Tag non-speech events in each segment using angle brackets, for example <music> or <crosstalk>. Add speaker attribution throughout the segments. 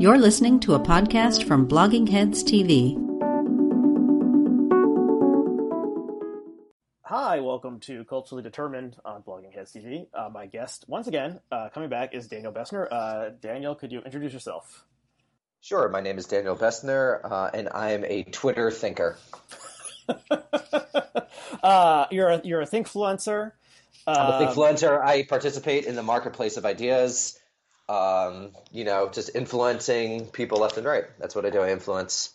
Speaker 1: You're listening to a podcast from Blogging Heads TV.
Speaker 2: Hi, welcome to Culturally Determined on Blogging Heads TV. Uh, my guest, once again, uh, coming back, is Daniel Bessner. Uh, Daniel, could you introduce yourself?
Speaker 3: Sure. My name is Daniel Bessner, uh, and I am a Twitter thinker. <laughs>
Speaker 2: Uh, you're a you're a thinkfluencer.
Speaker 3: I'm a thinkfluencer. I participate in the marketplace of ideas um, you know, just influencing people left and right. That's what I do. I influence.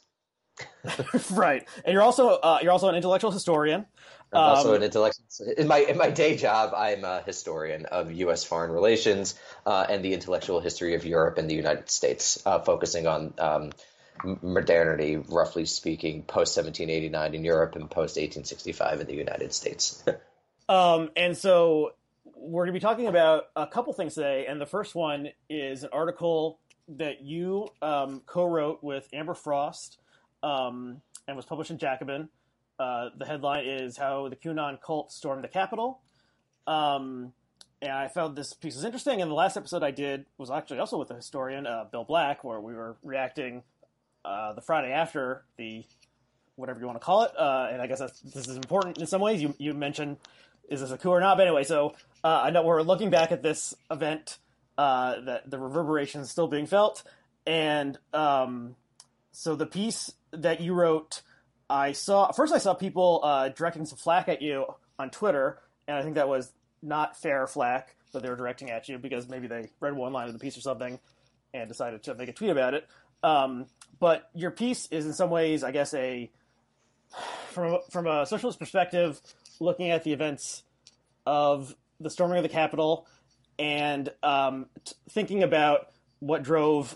Speaker 3: <laughs>
Speaker 2: right, and you're also uh, you're also an intellectual historian.
Speaker 3: I'm um, also an intellectual. In my in my day job, I'm a historian of U.S. foreign relations uh, and the intellectual history of Europe and the United States, uh, focusing on um, modernity, roughly speaking, post 1789 in Europe and post 1865 in the United States. <laughs>
Speaker 2: um, and so we're going to be talking about a couple things today, and the first one is an article that you um, co-wrote with Amber Frost um, and was published in Jacobin. Uh, the headline is "How the QAnon Cult Stormed the Capitol," um, and I found this piece is interesting. And the last episode I did was actually also with the historian uh, Bill Black, where we were reacting uh, the Friday after the whatever you want to call it. Uh, and I guess this is important in some ways. You you mentioned is this a coup or not? But anyway, so uh, I know we're looking back at this event uh, that the reverberations still being felt, and um, so the piece that you wrote, I saw first I saw people uh, directing some flack at you on Twitter, and I think that was not fair flack that they were directing at you because maybe they read one line of the piece or something and decided to make a tweet about it. Um, but your piece is in some ways, I guess, a from from a socialist perspective, looking at the events of the storming of the Capitol and um, t- thinking about what drove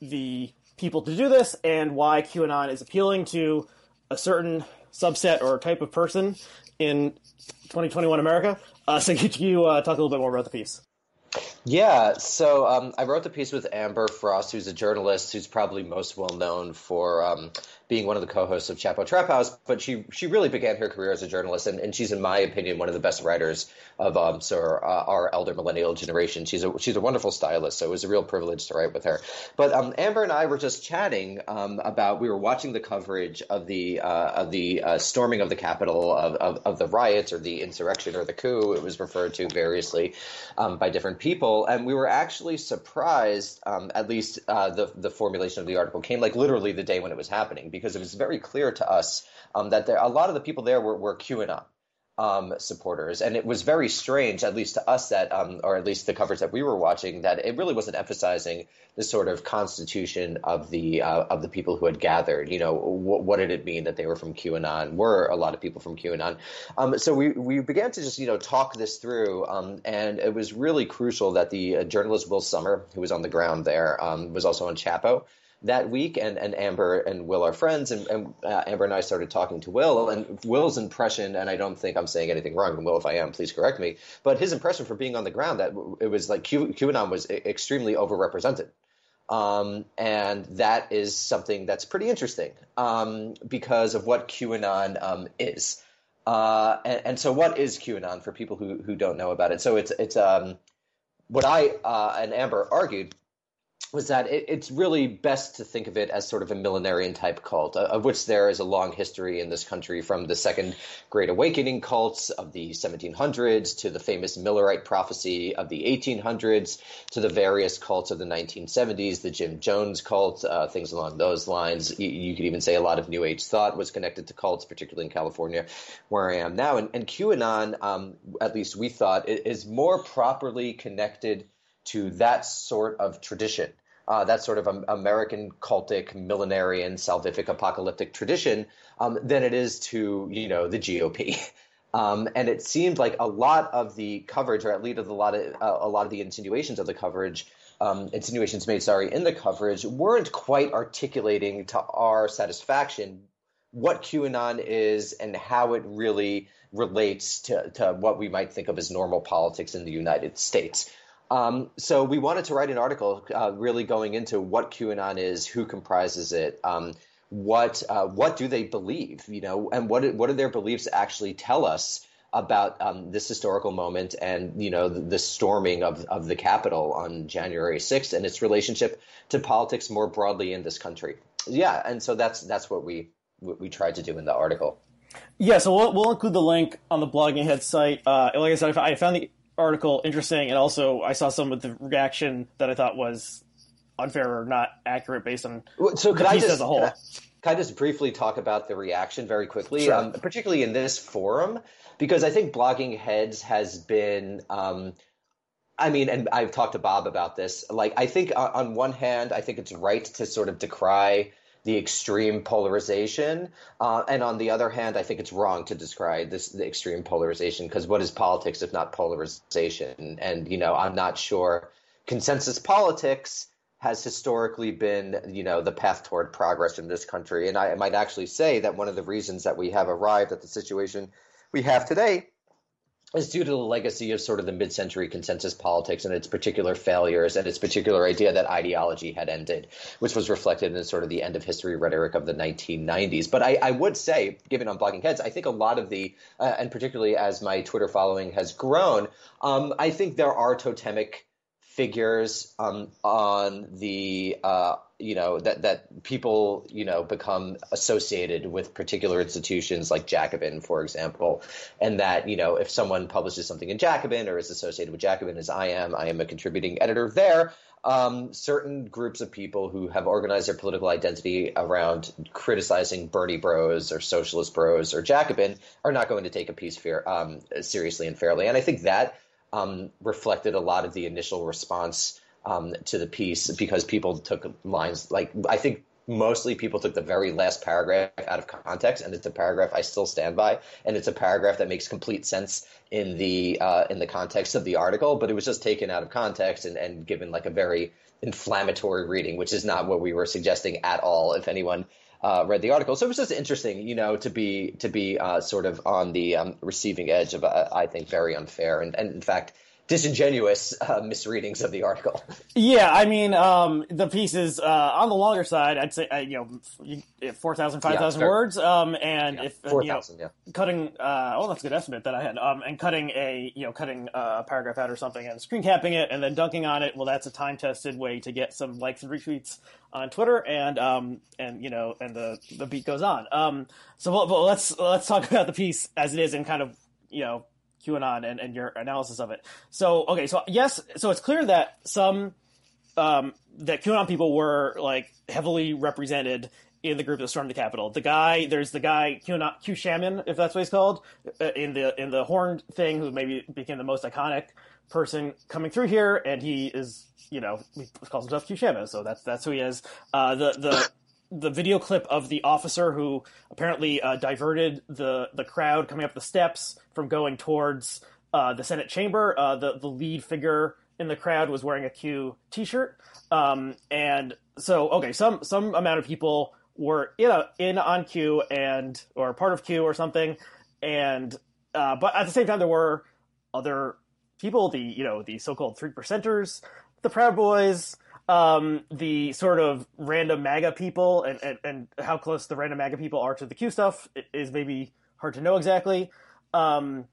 Speaker 2: the people to do this and why QAnon is appealing to a certain subset or type of person in 2021 America. Uh, so could you uh, talk a little bit more about the piece?
Speaker 3: Yeah, so um, I wrote the piece with Amber Frost, who's a journalist who's probably most well known for um, being one of the co-hosts of Chapo Trap House, but she she really began her career as a journalist, and, and she's in my opinion one of the best writers of um, so our, our elder millennial generation. She's a she's a wonderful stylist, so it was a real privilege to write with her. But um, Amber and I were just chatting um, about we were watching the coverage of the uh, of the uh, storming of the Capitol of, of, of the riots or the insurrection or the coup. It was referred to variously um, by different people, and we were actually surprised. Um, at least uh, the the formulation of the article came like literally the day when it was happening because it was very clear to us um, that there, a lot of the people there were, were QAnon um, supporters, and it was very strange, at least to us, that um, or at least the coverage that we were watching, that it really wasn't emphasizing the sort of constitution of the uh, of the people who had gathered. You know, wh- what did it mean that they were from QAnon? Were a lot of people from QAnon? Um, so we we began to just you know talk this through, um, and it was really crucial that the uh, journalist Will Sommer, who was on the ground there, um, was also on Chapo that week, and, and Amber and Will are friends, and, and uh, Amber and I started talking to Will, and Will's impression, and I don't think I'm saying anything wrong, and Will, if I am, please correct me, but his impression from being on the ground that it was like Q, QAnon was extremely overrepresented. Um, and that is something that's pretty interesting um, because of what QAnon um, is. Uh, and, and, so, what is QAnon for people who, who don't know about it? So, it's it's um, what I uh, and Amber argued was that it, it's really best to think of it as sort of a millenarian type cult, of which there is a long history in this country from the Second Great Awakening cults of the 1700s to the famous Millerite prophecy of the 1800s to the various cults of the 1970s, the Jim Jones cult, uh, things along those lines. You, you, could even say a lot of New Age thought was connected to cults, particularly in California, where I am now. And, and QAnon, um, at least we thought, is more properly connected to that sort of tradition uh, that sort of American cultic, millenarian, salvific, apocalyptic tradition um, than it is to you know the GOP. <laughs> Um, and it seemed like a lot of the coverage, or at least a lot of uh, a lot of the insinuations of the coverage, um, insinuations made, sorry, in the coverage, weren't quite articulating to our satisfaction what QAnon is and how it really relates to, to what we might think of as normal politics in the United States. Um, so we wanted to write an article uh, really going into what QAnon is, who comprises it, um, what uh, what do they believe, you know, and what what do their beliefs actually tell us about um, this historical moment and you know the, the, storming of, of the Capitol on January 6th and its relationship to politics more broadly in this country. Yeah, and so that's that's what we what we tried to do in the article.
Speaker 2: Yeah, so we'll, we'll include the link on the Blogging Head site. Uh, like I said, I found the article interesting, and also I saw some of the reaction that I thought was unfair or not accurate based on
Speaker 3: so
Speaker 2: the
Speaker 3: piece
Speaker 2: just, as a whole.
Speaker 3: Can I, can I, just briefly talk about the reaction very quickly, sure. um, particularly in this forum, because I think Blogging Heads has been. Um, I mean, and I've talked to Bob about this. Like, I think on one hand, I think it's right to sort of decry the extreme polarization, uh, and on the other hand, I think it's wrong to describe this the extreme polarization because what is politics if not polarization? And you know, I'm not sure consensus politics has historically been, you know, the path toward progress in this country. And I might actually say that one of the reasons that we have arrived at the situation we have today is due to the legacy of sort of the mid-century consensus politics and its particular failures and its particular idea that ideology had ended, which was reflected in sort of the end of history rhetoric of the 1990s. But I, I would say, given on Blogging Heads, I think a lot of the, uh, and particularly as my Twitter following has grown, um, I think there are totemic figures um, on the uh, you know that that people you know become associated with particular institutions like Jacobin, for example, and that you know if someone publishes something in Jacobin or is associated with Jacobin as I am, I am a contributing editor there. Um, certain groups of people who have organized their political identity around criticizing Bernie Bros or Socialist Bros or Jacobin are not going to take a piece um, seriously and fairly, and I think that um, reflected a lot of the initial response um, to the piece because people took lines like I think mostly people took the very last paragraph out of context, and it's a paragraph I still stand by, and it's a paragraph that makes complete sense in the uh, in the context of the article, but it was just taken out of context and, and given like a very inflammatory reading, which is not what we were suggesting at all. If anyone uh, read the article. So it was just interesting, you know, to be to be uh, sort of on the um, receiving edge of, uh, I think, very unfair and, and in fact disingenuous uh, misreadings of the article.
Speaker 2: Yeah, I mean, um, the piece is uh, on the longer side. I'd say uh, you know, 4,000, 5,000 yeah, words, um, and
Speaker 3: yeah,
Speaker 2: if
Speaker 3: four thousand,
Speaker 2: you know, yeah, cutting. Uh, oh, that's a good estimate that I had. Um, and cutting a you know cutting a paragraph out or something and screen capping it and then dunking on it. Well, that's a time tested way to get some likes and retweets on Twitter, and um, and you know, and the the beat goes on. Um, so, but let's let's talk <laughs> about the piece as it is and kind of you know QAnon and, and your analysis of it. So okay, so yes, so it's clear that some um, that QAnon people were like heavily represented in the group that stormed the Capitol. The guy, there's the guy QAnon, Q Shaman, if that's what he's called, uh, in the in the horn thing, who maybe became the most iconic person coming through here, and he is, you know, he calls himself Q Shaman, so that's that's who he is. Uh, the the the video clip of the officer who apparently uh, diverted the the crowd coming up the steps from going towards uh, the Senate chamber. Uh, the the lead figure in the crowd was wearing a Q T-shirt, um, and so okay, some some amount of people were in a, in on Q and or part of Q or something, and uh, but at the same time there were other people, the you know the so-called three percenters, the Proud Boys um, the sort of random MAGA people and, and, and how close the random MAGA people are to the Q stuff is maybe hard to know exactly. Um,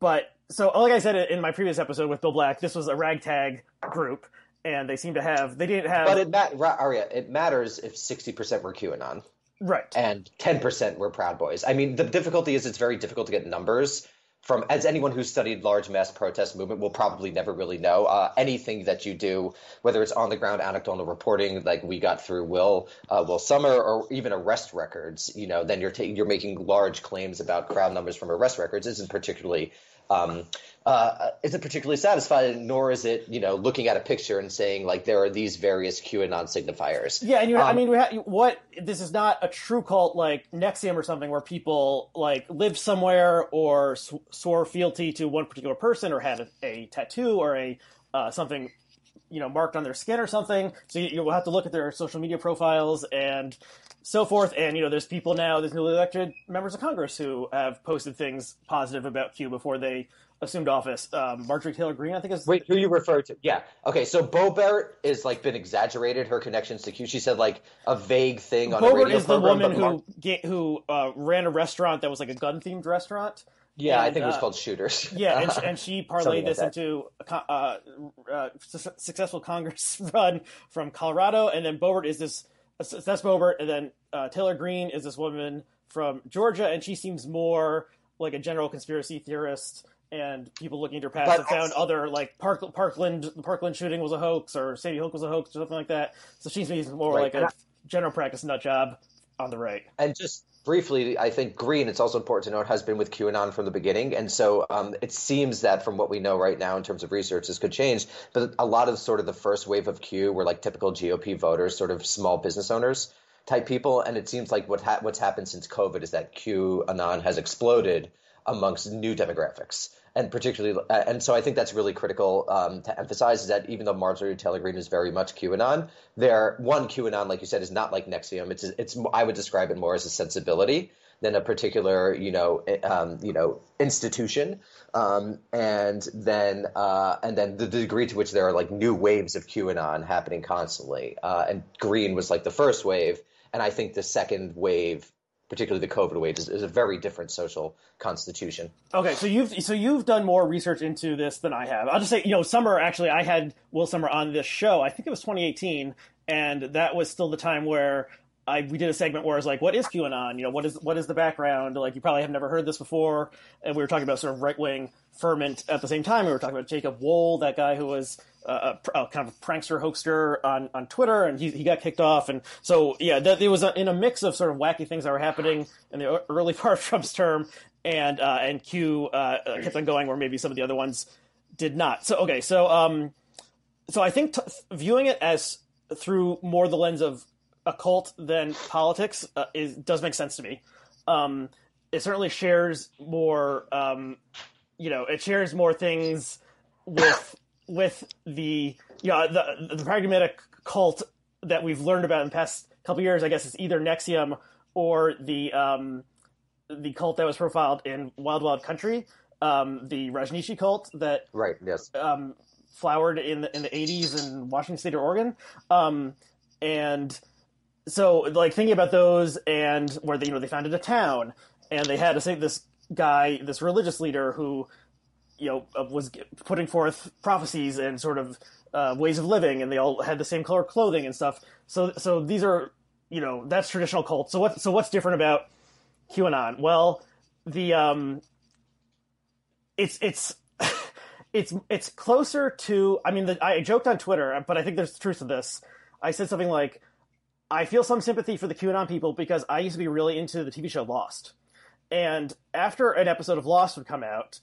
Speaker 2: but so, like I said in my previous episode with Bill Black, this was a ragtag group, and they seem to have they didn't have.
Speaker 3: But it mat- Aria, it matters if sixty percent were QAnon,
Speaker 2: right,
Speaker 3: and ten percent were Proud Boys. I mean, the difficulty is it's very difficult to get numbers from as anyone who's studied large mass protest movement will probably never really know uh, anything that you do whether it's on the ground anecdotal reporting like we got through will uh, Will Sommer or even arrest records you know then you're taking you're making large claims about crowd numbers from arrest records isn't particularly um, uh, isn't particularly satisfying, nor is it, you know, looking at a picture and saying like there are these various QAnon signifiers.
Speaker 2: Yeah, and you, um, I mean, ha- what this is not a true cult like NXIVM or something where people like lived somewhere or sw- swore fealty to one particular person or had a, a tattoo or a uh, something you know marked on their skin or something. So you, you will have to look at their social media profiles and so forth. And you know, there's people now, there's newly elected members of Congress who have posted things positive about Q before they assumed office. Um, Marjorie Taylor Greene, I think is.
Speaker 3: Wait, who you refer to? Yeah. Okay, so Boebert is like been exaggerated her connections to Q. She said like a vague thing on
Speaker 2: Boebert
Speaker 3: a radio
Speaker 2: is
Speaker 3: program,
Speaker 2: the woman who who uh, ran a restaurant that was like a gun themed restaurant.
Speaker 3: Yeah, I
Speaker 2: And,
Speaker 3: think it was
Speaker 2: uh,
Speaker 3: called Shooters.
Speaker 2: Yeah, and, <laughs> and she parlayed
Speaker 3: like
Speaker 2: this into a uh, uh, su- successful Congress <laughs> run from Colorado, and then Boebert is this that's Boebert, and then uh, Taylor Greene is this woman from Georgia, and she seems more like a general conspiracy theorist. And people looking at her past
Speaker 3: But
Speaker 2: have found other like Park, Parkland, the Parkland shooting was a hoax, or Sandy Hook was a hoax, or something like that. So she seems more
Speaker 3: Right,
Speaker 2: like
Speaker 3: and
Speaker 2: a general practice nut job on the right.
Speaker 3: And just briefly, I think Greene, it's also important to note, has been with QAnon from the beginning. And so um, it seems that from what we know right now in terms of research, this could change. But a lot of sort of the first wave of Q were like typical GOP voters, sort of small business owners type people. And it seems like what ha- what's happened since COVID is that QAnon has exploded amongst new demographics. And particularly, uh, and so I think that's really critical um, to emphasize is that even though Marjorie Taylor Greene is very much QAnon, there one QAnon, like you said, is not like NXIVM. It's it's I would describe it more as a sensibility than a particular you know um, you know institution. Um, and then uh, and then the degree to which there are like new waves of QAnon happening constantly. Uh, and Greene was like the first wave, and I think the second wave, particularly the COVID wave, is, is a very different social constitution.
Speaker 2: Okay, so you've so you've done more research into this than I have. I'll just say, you know, Sommer actually, I had Will Sommer on this show. I think it was 2018, and that was still the time where I we did a segment where I was like, "What is QAnon? You know, what is what is the background? Like, you probably have never heard this before." And we were talking about sort of right wing ferment at the same time. We were talking about Jacob Wohl, that guy who was uh, a, a kind of prankster hoaxer on, on Twitter, and he, he got kicked off. And so, yeah, that, it was a, in a mix of sort of wacky things that were happening in the early <laughs> part of Trump's term, and uh, and Q uh, uh, kept on going, where maybe some of the other ones did not. So okay, so um, so I think t- viewing it as through more the lens of occult than politics uh, is does make sense to me. Um, it certainly shares more, um, you know, it shares more things with <coughs> with the you know the the pragmatic cult that we've learned about in the past couple years. I guess is either NXIVM or the um, the cult that was profiled in Wild Wild Country, um, the Rajneeshi cult that
Speaker 3: Right. Yes.
Speaker 2: um, flowered in the in the 80s in Washington State or Oregon. Um, and so like thinking about those and where they you know they founded a town and they had to this guy this religious leader who you know uh, was putting forth prophecies and sort of uh, ways of living and they all had the same color clothing and stuff. So so these are you know that's traditional cult. So what so what's different about QAnon? Well the um it's it's <laughs> it's it's closer to i mean the, i joked on twitter but i think there's the truth to this. I said something like i feel some sympathy for the qanon people because i used to be really into the tv show lost and after an episode of lost would come out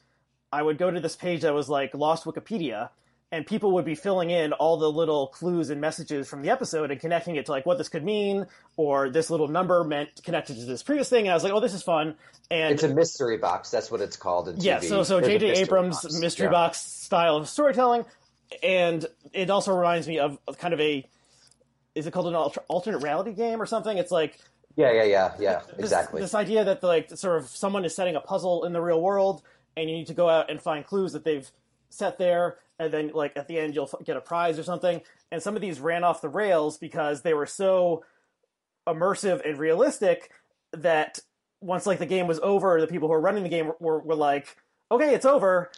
Speaker 2: i would go to this page that was like lost wikipedia and people would be filling in all the little clues and messages from the episode and connecting it to like what this could mean or this little number meant connected to this previous thing and i was like oh this is fun and
Speaker 3: It's a mystery box. That's what it's called in TV.
Speaker 2: yeah, so so J.J. Abrams'
Speaker 3: box.
Speaker 2: mystery
Speaker 3: Yeah.
Speaker 2: box style of storytelling, and it also reminds me of, of kind of a is it called an alter, alternate reality game or something? It's like
Speaker 3: Yeah, yeah, yeah, yeah.
Speaker 2: this,
Speaker 3: Exactly.
Speaker 2: this idea that like sort of someone is setting a puzzle in the real world, and you need to go out and find clues that they've set there, and then like at the end you'll get a prize or something. And some of these ran off the rails because they were so immersive and realistic that once like the game was over, the people who were running the game were, were like, okay, it's over.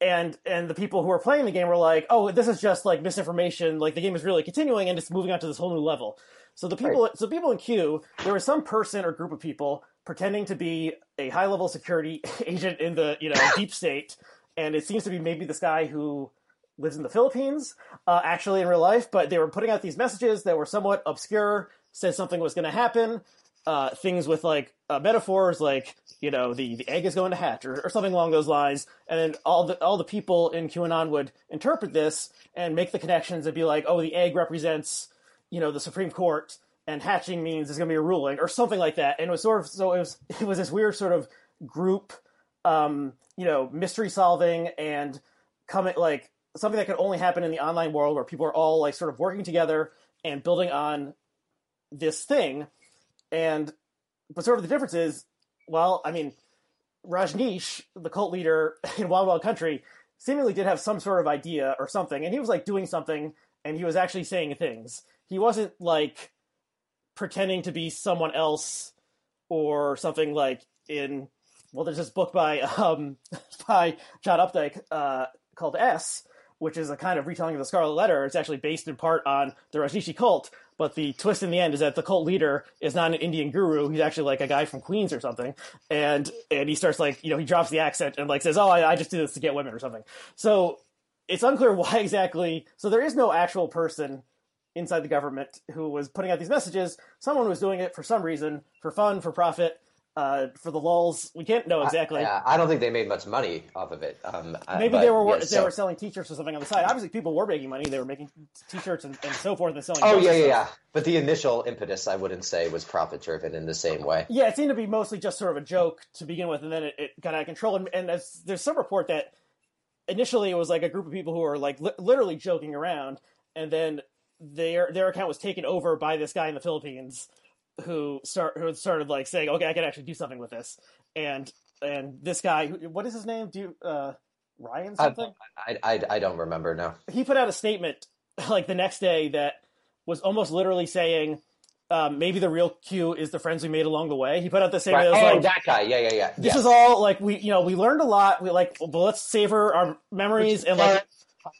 Speaker 2: And and the people who were playing the game were like, oh, this is just like misinformation. Like the game is really continuing and it's moving on to this whole new level. So the people, so people in Q, there was some person or group of people pretending to be a high level security <laughs> agent in the you know deep state, and it seems to be maybe this guy who lives in the Philippines, uh, actually in real life. But they were putting out these messages that were somewhat obscure, said something was going to happen, uh, things with like uh, metaphors like you know the, the egg is going to hatch or, or something along those lines, and then all the all the people in QAnon would interpret this and make the connections and be like, oh, the egg represents you know the Supreme Court. And hatching means there's going to be a ruling, or something like that. And it was sort of so it was <laughs> it was this weird sort of group, um, you know, mystery solving and coming like something that could only happen in the online world where people are all like sort of working together and building on this thing and but sort of the difference is well i mean rajneesh the cult leader <laughs> in wild wild country seemingly did have some sort of idea or something and he was like doing something and he was actually saying things he wasn't like pretending to be someone else or something like in well, there's this book by <laughs> um, by John Updike uh, called S, which is a kind of retelling of the Scarlet Letter. It's actually based in part on the Rajneesh cult, but the twist in the end is that the cult leader is not an Indian guru. He's actually like a guy from Queens or something, and and he starts like you know he drops the accent and like says, "Oh, I, I just do this to get women" or something. So it's unclear <laughs> why exactly. So there is no actual person inside the government who was putting out these messages. Someone was doing it for some reason, for fun, for profit uh, for the lulls. We can't know exactly.
Speaker 3: I, yeah, I don't think they made much money off of it. Um,
Speaker 2: Maybe
Speaker 3: but,
Speaker 2: they were
Speaker 3: yeah,
Speaker 2: they
Speaker 3: so-
Speaker 2: were selling T-shirts or something on the side. Obviously, people were making money. They were making T-shirts and, and so forth and selling.
Speaker 3: Oh yeah, yeah, yeah. But the initial impetus, I wouldn't say, was profit driven in the same way.
Speaker 2: Yeah, it seemed to be mostly just sort of a joke to begin with, and then it, it got out of control. And, and as, there's some report that initially it was like a group of people who were like li- literally joking around, and then their their account was taken over by this guy in the Philippines who start who started like saying, "Okay, I can actually do something with this." And and this guy, what is his name? Do you, uh, Ryan something?
Speaker 3: I, I, I don't remember now.
Speaker 2: he put out a statement <laughs> like the next day that was almost literally saying. Um, maybe the real Q is the friends we made along the way. He put out the same.
Speaker 3: Right.
Speaker 2: that
Speaker 3: Oh,
Speaker 2: like,
Speaker 3: that guy. Yeah, yeah, yeah.
Speaker 2: this
Speaker 3: yeah.
Speaker 2: is all like we you know we learned a lot we like but let's savor our memories and like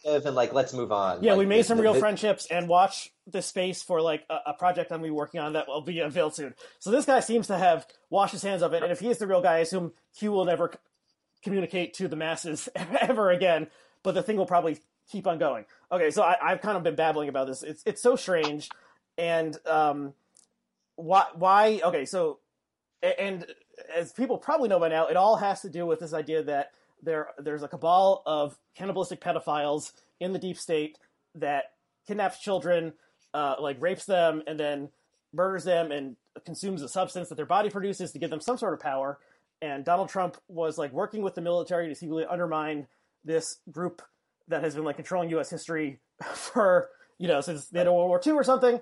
Speaker 3: And like let's move on.
Speaker 2: yeah
Speaker 3: Like,
Speaker 2: we made some
Speaker 3: the-
Speaker 2: real
Speaker 3: the-
Speaker 2: friendships and watch this space for like a, a project i'm be working on that will be unveiled soon. So this guy seems to have washed his hands of it and if he is the real guy i assume q will never c- communicate to the masses <laughs> ever again but the thing will probably keep on going. Okay so I, i've kind of been babbling about this. It's it's so strange and um why why okay so and as people probably know by now, it all has to do with this idea that there there's a cabal of cannibalistic pedophiles in the deep state that kidnaps children, uh, like rapes them, and then murders them and consumes a substance that their body produces to give them some sort of power. And Donald Trump was like working with the military to secretly undermine this group that has been like controlling U.S. history <laughs> for you know since the end of World War II or something.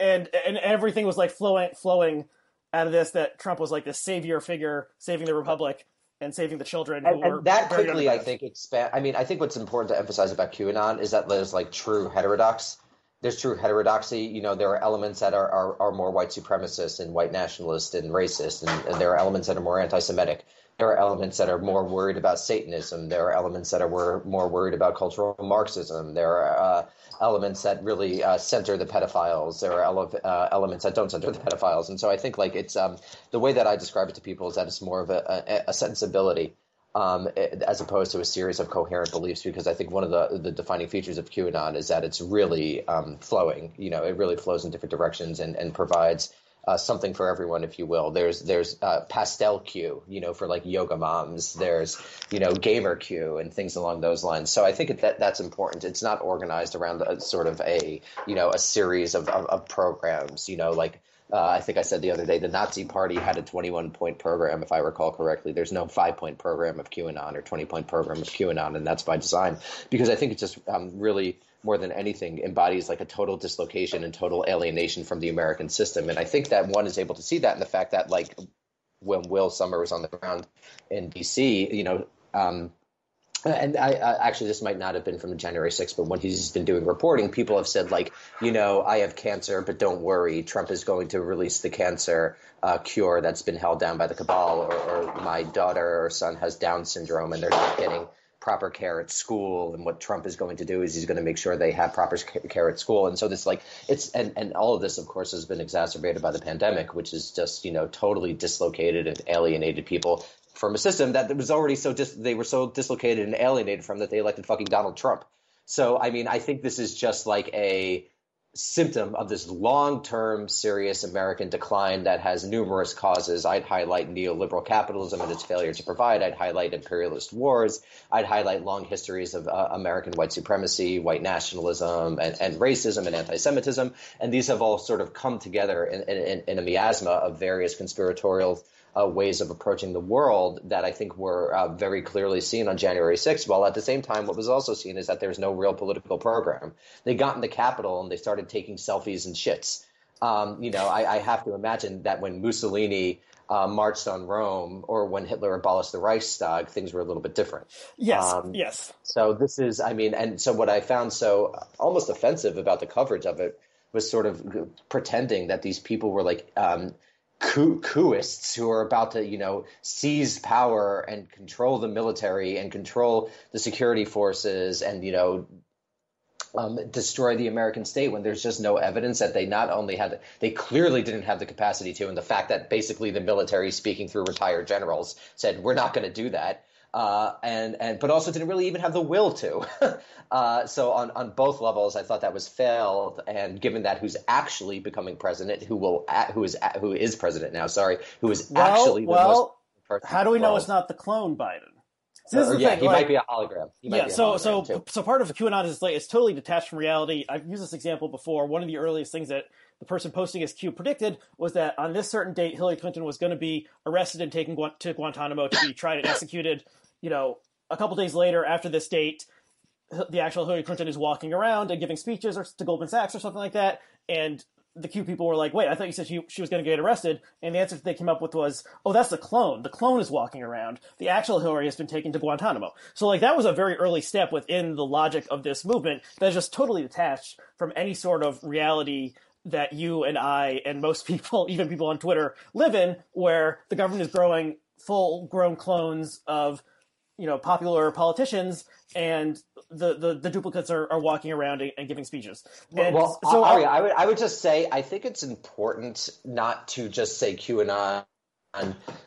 Speaker 2: And and everything was like flowing flowing out of this that Trump was like this savior figure saving the republic and saving the children who
Speaker 3: And, and that quickly, I think, expand. I mean, I think what's important to emphasize about QAnon is that there's like true heterodox. There's true heterodoxy. You know, there are elements that are, are, are more white supremacist and white nationalist and racist, and, and there are elements that are more anti-Semitic. There are elements that are more worried about Satanism. There are elements that are wor- more worried about cultural Marxism. There are uh, elements that really uh, center the pedophiles. There are ele- uh, elements that don't center the pedophiles. And so I think like it's um, the way that I describe it to people is that it's more of a, a, a sensibility um, as opposed to a series of coherent beliefs. Because I think one of the the defining features of QAnon is that it's really um, flowing. You know, it really flows in different directions and and provides. Uh, something for everyone, if you will. There's there's uh, pastel Q, you know, for like yoga moms. There's you know gamer Q and things along those lines. So I think that that's important. It's not organized around a, sort of a you know a series of of, of programs. You know, like uh, I think I said the other day, the Nazi Party had a 21 point program, if I recall correctly. There's no five point program of QAnon or 20 point program of QAnon, and that's by design because I think it just um, really, more than anything, embodies like a total dislocation and total alienation from the American system. And I think that one is able to see that in the fact that, like, when Will Sommer was on the ground in DC, you know, um, and I, I actually this might not have been from January 6th, but when he's been doing reporting, people have said like, you know, I have cancer, but don't worry, Trump is going to release the cancer uh, cure that's been held down by the cabal, or, or my daughter or son has Down syndrome and they're not getting proper care at school and what Trump is going to do is he's going to make sure they have proper care at school. And so this like it's and and all of this of course has been exacerbated by the pandemic which is just you know totally dislocated and alienated people from a system that was already so dis- they were so dislocated and alienated from that they elected fucking Donald Trump. So I mean I think this is just like a symptom of this long-term serious American decline that has numerous causes. I'd highlight neoliberal capitalism and its failure to provide. I'd highlight imperialist wars. I'd highlight long histories of uh, American white supremacy, white nationalism, and, and racism and anti-Semitism. And these have all sort of come together in, in, in a miasma of various conspiratorial uh, ways of approaching the world that I think were uh, very clearly seen on January 6th. While at the same time, what was also seen is that there's no real political program. They got in the Capitol and they started taking selfies and shits. Um, you know, I, I have to imagine that when Mussolini uh, marched on Rome or when Hitler abolished the Reichstag, things were a little bit different.
Speaker 2: yes,
Speaker 3: um,
Speaker 2: yes,
Speaker 3: So this is, I mean, and so what I found so almost offensive about the coverage of it was sort of pretending that these people were like um, coup- coupists who are about to, you know, seize power and control the military and control the security forces and, you know, um, destroy the American state when there's just no evidence that they not only had, they clearly didn't have the capacity to, and the fact that basically the military, speaking through retired generals, said we're not going to do that. Uh, and and but also didn't really even have the will to. <laughs> uh, so on on both levels, I thought that was failed. And given that who's actually becoming president, who will who is who is president now? Sorry, who is
Speaker 2: Well,
Speaker 3: actually the
Speaker 2: well, how do we know it's not the clone Biden? So this is
Speaker 3: Or,
Speaker 2: the
Speaker 3: yeah,
Speaker 2: thing,
Speaker 3: he
Speaker 2: like-
Speaker 3: might be a hologram. He might
Speaker 2: yeah,
Speaker 3: be a
Speaker 2: so so
Speaker 3: too.
Speaker 2: so part of the QAnon is like it's totally detached from reality. I've used this example before. One of the earliest things that the person posting his Q predicted was that on this certain date, Hillary Clinton was going to be arrested and taken to Guantanamo to be tried and executed. You know, a couple days later, after this date, the actual Hillary Clinton is walking around and giving speeches or to Goldman Sachs or something like that, and the Q people were like, "Wait, I thought you said she, she was going to get arrested," and the answer that they came up with was, "Oh, that's the clone. The clone is walking around. The actual Hillary has been taken to Guantanamo." So, like, that was a very early step within the logic of this movement that is just totally detached from any sort of reality that you and I and most <laughs> people, even people on Twitter, live in, where the government is growing full-grown clones of you know popular politicians and the the, the duplicates are, are walking around and, and giving speeches and
Speaker 3: well,
Speaker 2: so
Speaker 3: Ari, I would I would just say I think it's important not to just say QAnon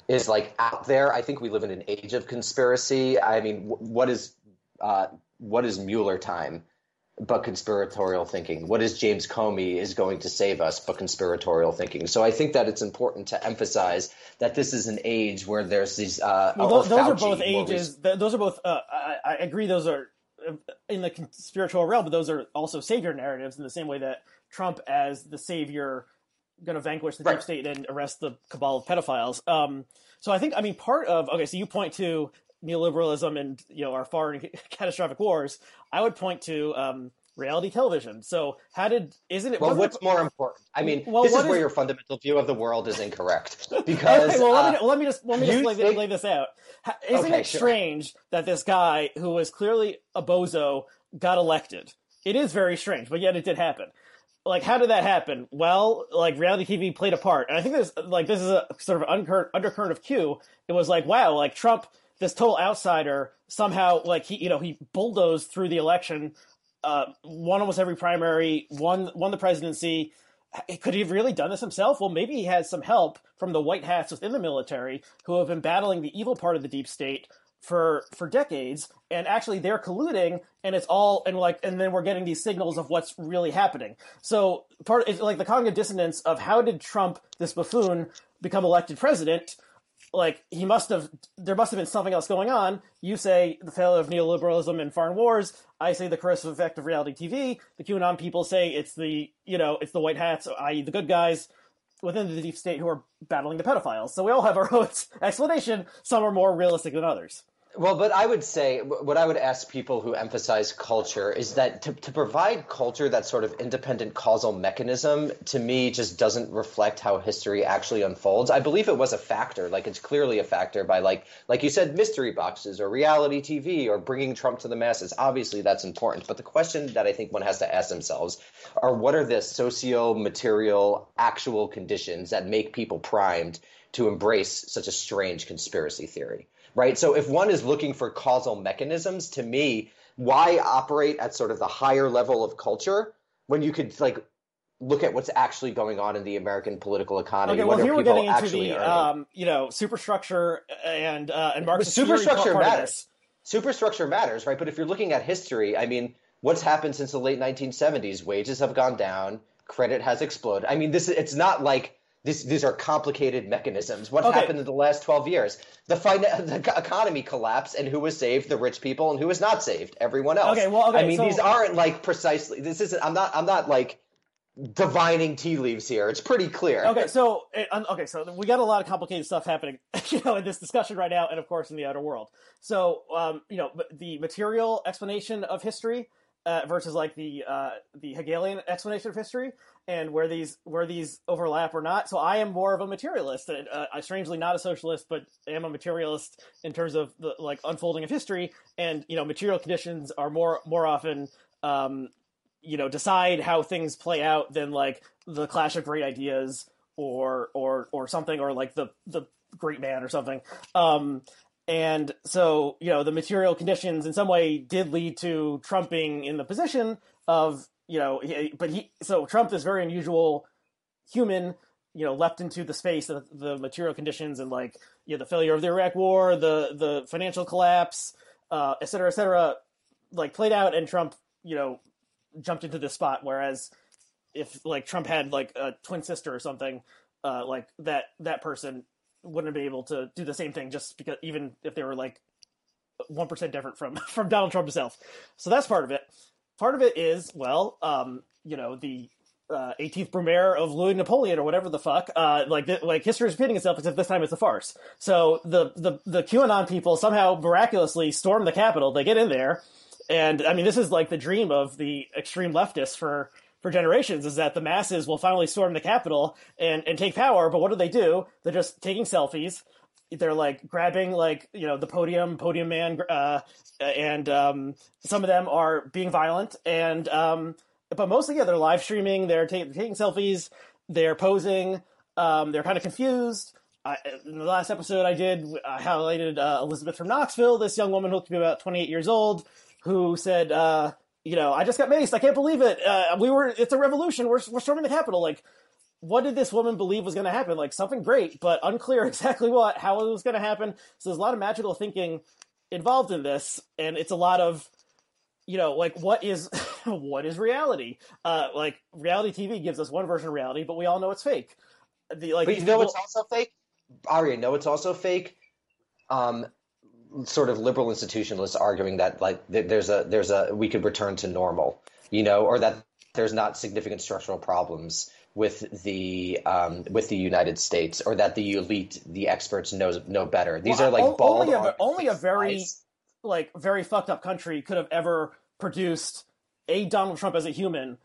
Speaker 3: is like out there. I think we live in an age of conspiracy. I mean, what is uh, what is Mueller time? But conspiratorial thinking. What is James Comey is going to save us? But conspiratorial thinking. So I think that it's important to emphasize that this is an age where there's these. Uh,
Speaker 2: well, those, those are both ages th- those are both uh, I, I agree those are uh, in the spiritual realm but those are also savior narratives in the same way that trump as the savior going to vanquish the
Speaker 3: Right.
Speaker 2: deep state and arrest the cabal of pedophiles um, so i think i mean part of okay so you point to neoliberalism and you know our foreign <laughs> catastrophic wars i would point to um, reality television so how did isn't it
Speaker 3: Well,
Speaker 2: wasn't it-
Speaker 3: what's more important? I mean,
Speaker 2: Well,
Speaker 3: this is where your fundamental view of the world is incorrect. <laughs> Because
Speaker 2: okay, well, let,
Speaker 3: uh,
Speaker 2: me, let me just let me just lay,
Speaker 3: think-
Speaker 2: lay this out. Isn't
Speaker 3: Okay,
Speaker 2: it
Speaker 3: sure.
Speaker 2: strange that this guy who was clearly a bozo got elected? It is very strange, but yet it did happen. Like, how did that happen? Well, like reality TV played a part, and I think this like this is a sort of undercurrent, undercurrent of Q. It was like, wow, like Trump, this total outsider, somehow like he you know he bulldozed through the election, uh, won almost every primary, won won the presidency could he have really done this himself? Well, maybe he had some help from the white hats within the military who have been battling the evil part of the deep state for for decades, and actually they're colluding, and it's all and like and then we're getting these signals of what's really happening. So part it's like the cognitive dissonance of how did Trump, this buffoon, become elected president? Like he must have there must have been something else going on. You say the failure of neoliberalism and foreign wars. I say the corrosive effect of reality tv the qanon people say it's the you know it's the white hats i.e the good guys within the deep state who are battling the pedophiles. So we all have our <laughs> own explanation. Some are more realistic than others
Speaker 3: Well, but I would say what I would ask people who emphasize culture is that to, to provide culture that sort of independent causal mechanism to me just doesn't reflect how history actually unfolds. I believe it was a factor, like it's clearly a factor by like like you said, mystery boxes or reality TV or bringing Trump to the masses. Obviously, that's important. But the question that I think one has to ask themselves are what are the socio material actual conditions that make people primed to embrace such a strange conspiracy theory? Right? So if one is looking for causal mechanisms, to me, why operate at sort of the higher level of culture when you could like look at what's actually going on in the American political economy?
Speaker 2: okay
Speaker 3: what
Speaker 2: well
Speaker 3: are
Speaker 2: here we're getting into the um, you know superstructure and uh, and marxist
Speaker 3: superstructure matters. Superstructure matters, right? But if you're looking at history, I mean, what's happened since the late 1970s? Wages have gone down, credit has exploded. I mean, this it's not like this, these are complicated mechanisms. What
Speaker 2: Okay.
Speaker 3: happened in the last 12 years? The, fin- <laughs> the economy collapsed, and who was saved? The rich people, and who was not saved? Everyone else.
Speaker 2: Okay, well, okay,
Speaker 3: I mean,
Speaker 2: so-
Speaker 3: these aren't like precisely. This isn't. I'm not. I'm not like divining tea leaves here. It's pretty clear.
Speaker 2: okay, so um, okay, so we got a lot of complicated stuff happening, <laughs> you know, in this discussion right now, and of course in the outer world. So, um, you know, the material explanation of history uh, versus like the uh, the Hegelian explanation of history, and where these where these overlap or not. So, I am more of a materialist. Uh, I'm strangely not a socialist, but am a materialist in terms of the like unfolding of history, and you know, material conditions are more more often. Um, you know decide how things play out than like the clash of great ideas or or or something, or like the the great man or something. Um, and so, you know, the material conditions in some way did lead to trumping in the position of, you know, but he, so Trump is very unusual human, you know, left into the space of the material conditions and like, you know, the failure of the Iraq war, the, the financial collapse, uh, et cetera, et cetera, like played out and Trump, you know, jumped into this spot. Whereas if like Trump had like a twin sister or something, uh, like that, that person wouldn't be able to do the same thing just because even if they were like one percent different from <laughs> from Donald Trump himself. So that's part of it. Part of it is well, um, you know, the uh, 18th Brumaire of Louis Napoleon or whatever the fuck. Uh, like like history is repeating itself, except this time it's a farce. So the the the QAnon people somehow miraculously storm the Capitol. They get in there, and I mean this is like the dream of the extreme leftists for for generations is that the masses will finally storm the Capitol and, and take power. But what do they do? They're just taking selfies. They're like grabbing like you know the podium, podium man, uh, and um, some of them are being violent. And um, but mostly, yeah, they're live streaming. They're ta- taking selfies. They're posing. Um, they're kind of confused. I, in the last episode I did, I highlighted uh, Elizabeth from Knoxville, this young woman who looked to be about 28 years old, who said, uh, you know, I just got maced. I can't believe it. Uh, we were, it's a revolution. We're, we're storming the Capitol. Like, what did this woman believe was going to happen? Like something great, but unclear <laughs> exactly what, how it was going to happen. So there's a lot of magical thinking involved in this, and it's a lot of, you know, like what is, <laughs> what is reality? Uh, like reality TV gives us one version of reality, but we all know it's fake.
Speaker 3: The like, but you know what's also fake? Aria, know it's also fake. Um, sort of liberal institutionalists arguing that like there's a there's a we could return to normal, you know, or that there's not significant structural problems with the um, with the United States, or that the elite, the experts know know better. These well, are like bald.
Speaker 2: Only a, only a very like very fucked up country could have ever produced a Donald Trump as a human,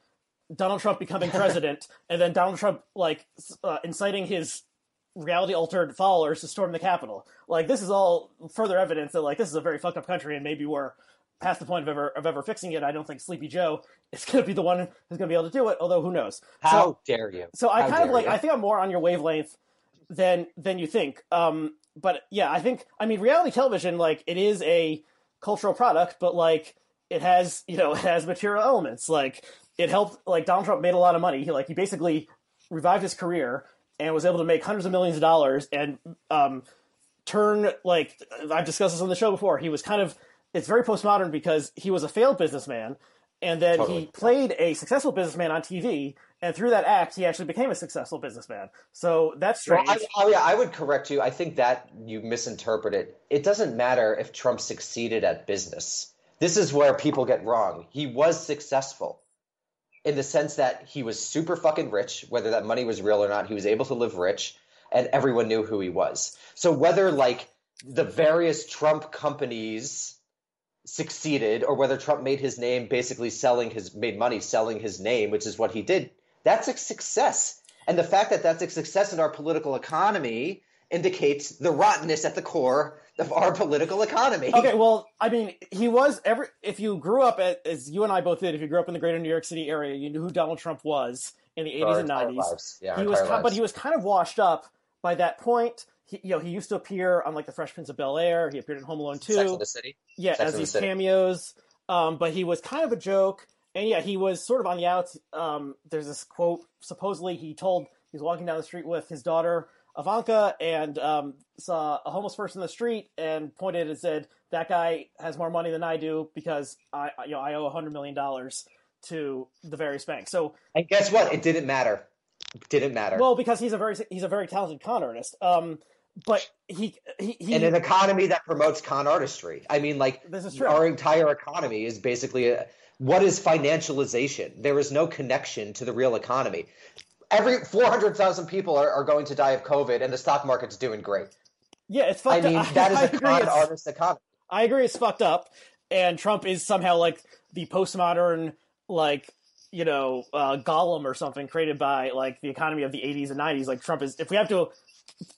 Speaker 2: Donald Trump becoming <laughs> president, and then Donald Trump like uh, inciting his reality altered followers to storm the Capitol. Like this is all further evidence that like this is a very fucked up country, and maybe we're past the point of ever of ever fixing it. I don't think Sleepy Joe is going to be the one who's going to be able to do it. Although who knows?
Speaker 3: How so, dare you?
Speaker 2: So I
Speaker 3: How
Speaker 2: kind of like. You? I think I'm more on your wavelength than than you think. Um, but yeah, I think I mean reality television like it is a cultural product, but like it has you know <laughs> it has material elements. Like it helped. Like Donald Trump made a lot of money. He like he basically revived his career and was able to make hundreds of millions of dollars and um, turn like I've discussed this on the show before. He was kind of it's very postmodern because he was a failed businessman and then totally. he played a successful businessman on TV and through that act he actually became a successful businessman. So that's strange.
Speaker 3: Well, I, oh yeah, I would correct you. I think that you misinterpret it. It doesn't matter if Trump succeeded at business. This is where people get wrong. He was successful in the sense that he was super fucking rich, whether that money was real or not. He was able to live rich, and everyone knew who he was. So whether like the various Trump companies succeeded or whether Trump made his name basically selling his made money selling his name, which is what he did, that's a success. And the fact that that's a success in our political economy indicates the rottenness at the core of our political economy.
Speaker 2: Okay, well, I mean, he was every. If you grew up at, as you and I both did, if you grew up in the greater New York City area, you knew who Donald Trump was in the eighties and nineties.
Speaker 3: Yeah,
Speaker 2: he was, but he was kind of washed up by that point. He, you know, he used to appear on like the Fresh Prince of Bel Air. He appeared in Home Alone Two.
Speaker 3: Sex the City.
Speaker 2: Yeah,
Speaker 3: Sex
Speaker 2: as these cameos. Um, but he was kind of a joke, and yeah, he was sort of on the outs. Um, there's this quote. Supposedly, he told he was walking down the street with his daughter Ivanka and um, saw a homeless person in the street and pointed and said, "That guy has more money than I do because I, you know, I owe a hundred million dollars to the various banks." So,
Speaker 3: and guess what? It didn't matter. It didn't matter.
Speaker 2: Well, because he's a very he's a very talented con artist. Um, but he, he, he
Speaker 3: in an economy that promotes con artistry. I mean, like
Speaker 2: this is true.
Speaker 3: Our entire economy is basically a, what is financialization? There is no connection to the real economy every 400,000 people are, are, going to die of COVID and the stock market's doing great.
Speaker 2: Yeah, it's fucked
Speaker 3: I mean,
Speaker 2: up. <laughs>
Speaker 3: that is I a con artist economy.
Speaker 2: I agree it's fucked up. And Trump is somehow like the postmodern, like, you know, uh, Gollum or something created by like the economy of the 80s and 90s. Like Trump is, if we have to,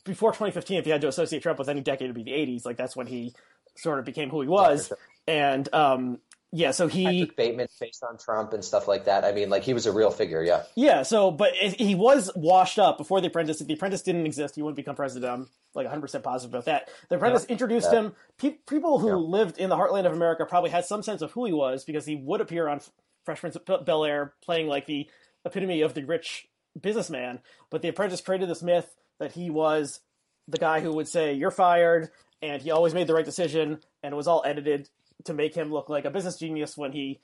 Speaker 2: before 2015, if you had to associate Trump with any decade, it'd be the 80s. Like that's when he sort of became who he was. Yeah, sure. And, um, yeah, so he
Speaker 3: Patrick Bateman based on Trump and stuff like that. I mean, like he was a real figure. Yeah.
Speaker 2: Yeah, so but he was washed up before the apprentice. If the apprentice didn't exist, he wouldn't become president. I'm like 100 percent positive about that. The apprentice introduced
Speaker 3: Yeah.
Speaker 2: him. Pe- people who lived in the heartland of America probably had some sense of who he was because he would appear on Fresh Prince of Bel Air, playing like the epitome of the rich businessman. But the apprentice created this myth that he was the guy who would say you're fired, and he always made the right decision, and it was all edited to make him look like a business genius when he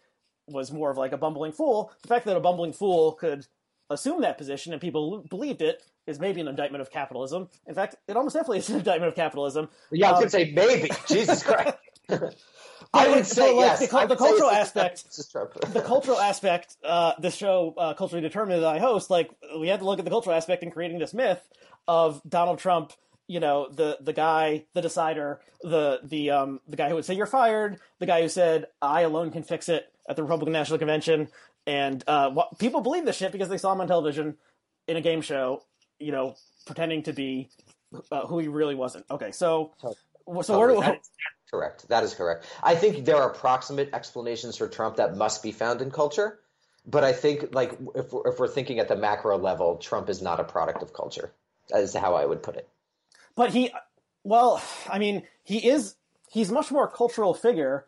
Speaker 2: was more of like a bumbling fool. The fact that a bumbling fool could assume that position and people believed it is maybe an indictment of capitalism. In fact, it almost definitely is an indictment of capitalism.
Speaker 3: Yeah, I was
Speaker 2: Um,
Speaker 3: gonna say maybe. Jesus Christ. <laughs> I would say
Speaker 2: but, like,
Speaker 3: yes.
Speaker 2: the cul-
Speaker 3: I would
Speaker 2: the cultural aspect-
Speaker 3: it's just Trump.
Speaker 2: the cultural aspect, uh, this show, uh, culturally determined that I host, like we had to look at the cultural aspect in creating this myth of Donald Trump. You know, the the guy, the decider, the the um the guy who would say you're fired, the guy who said I alone can fix it at the Republican National Convention, and uh, what, people believe this shit because they saw him on television in a game show. You know, pretending to be uh, who he really wasn't. Okay, so so oh, where
Speaker 3: Totally.
Speaker 2: do
Speaker 3: That is correct. That is correct. I think there are approximate explanations for Trump that must be found in culture, but I think like if we're, if we're thinking at the macro level, Trump is not a product of culture. That is how I would put it.
Speaker 2: But he, well, I mean, he is he's much more a cultural figure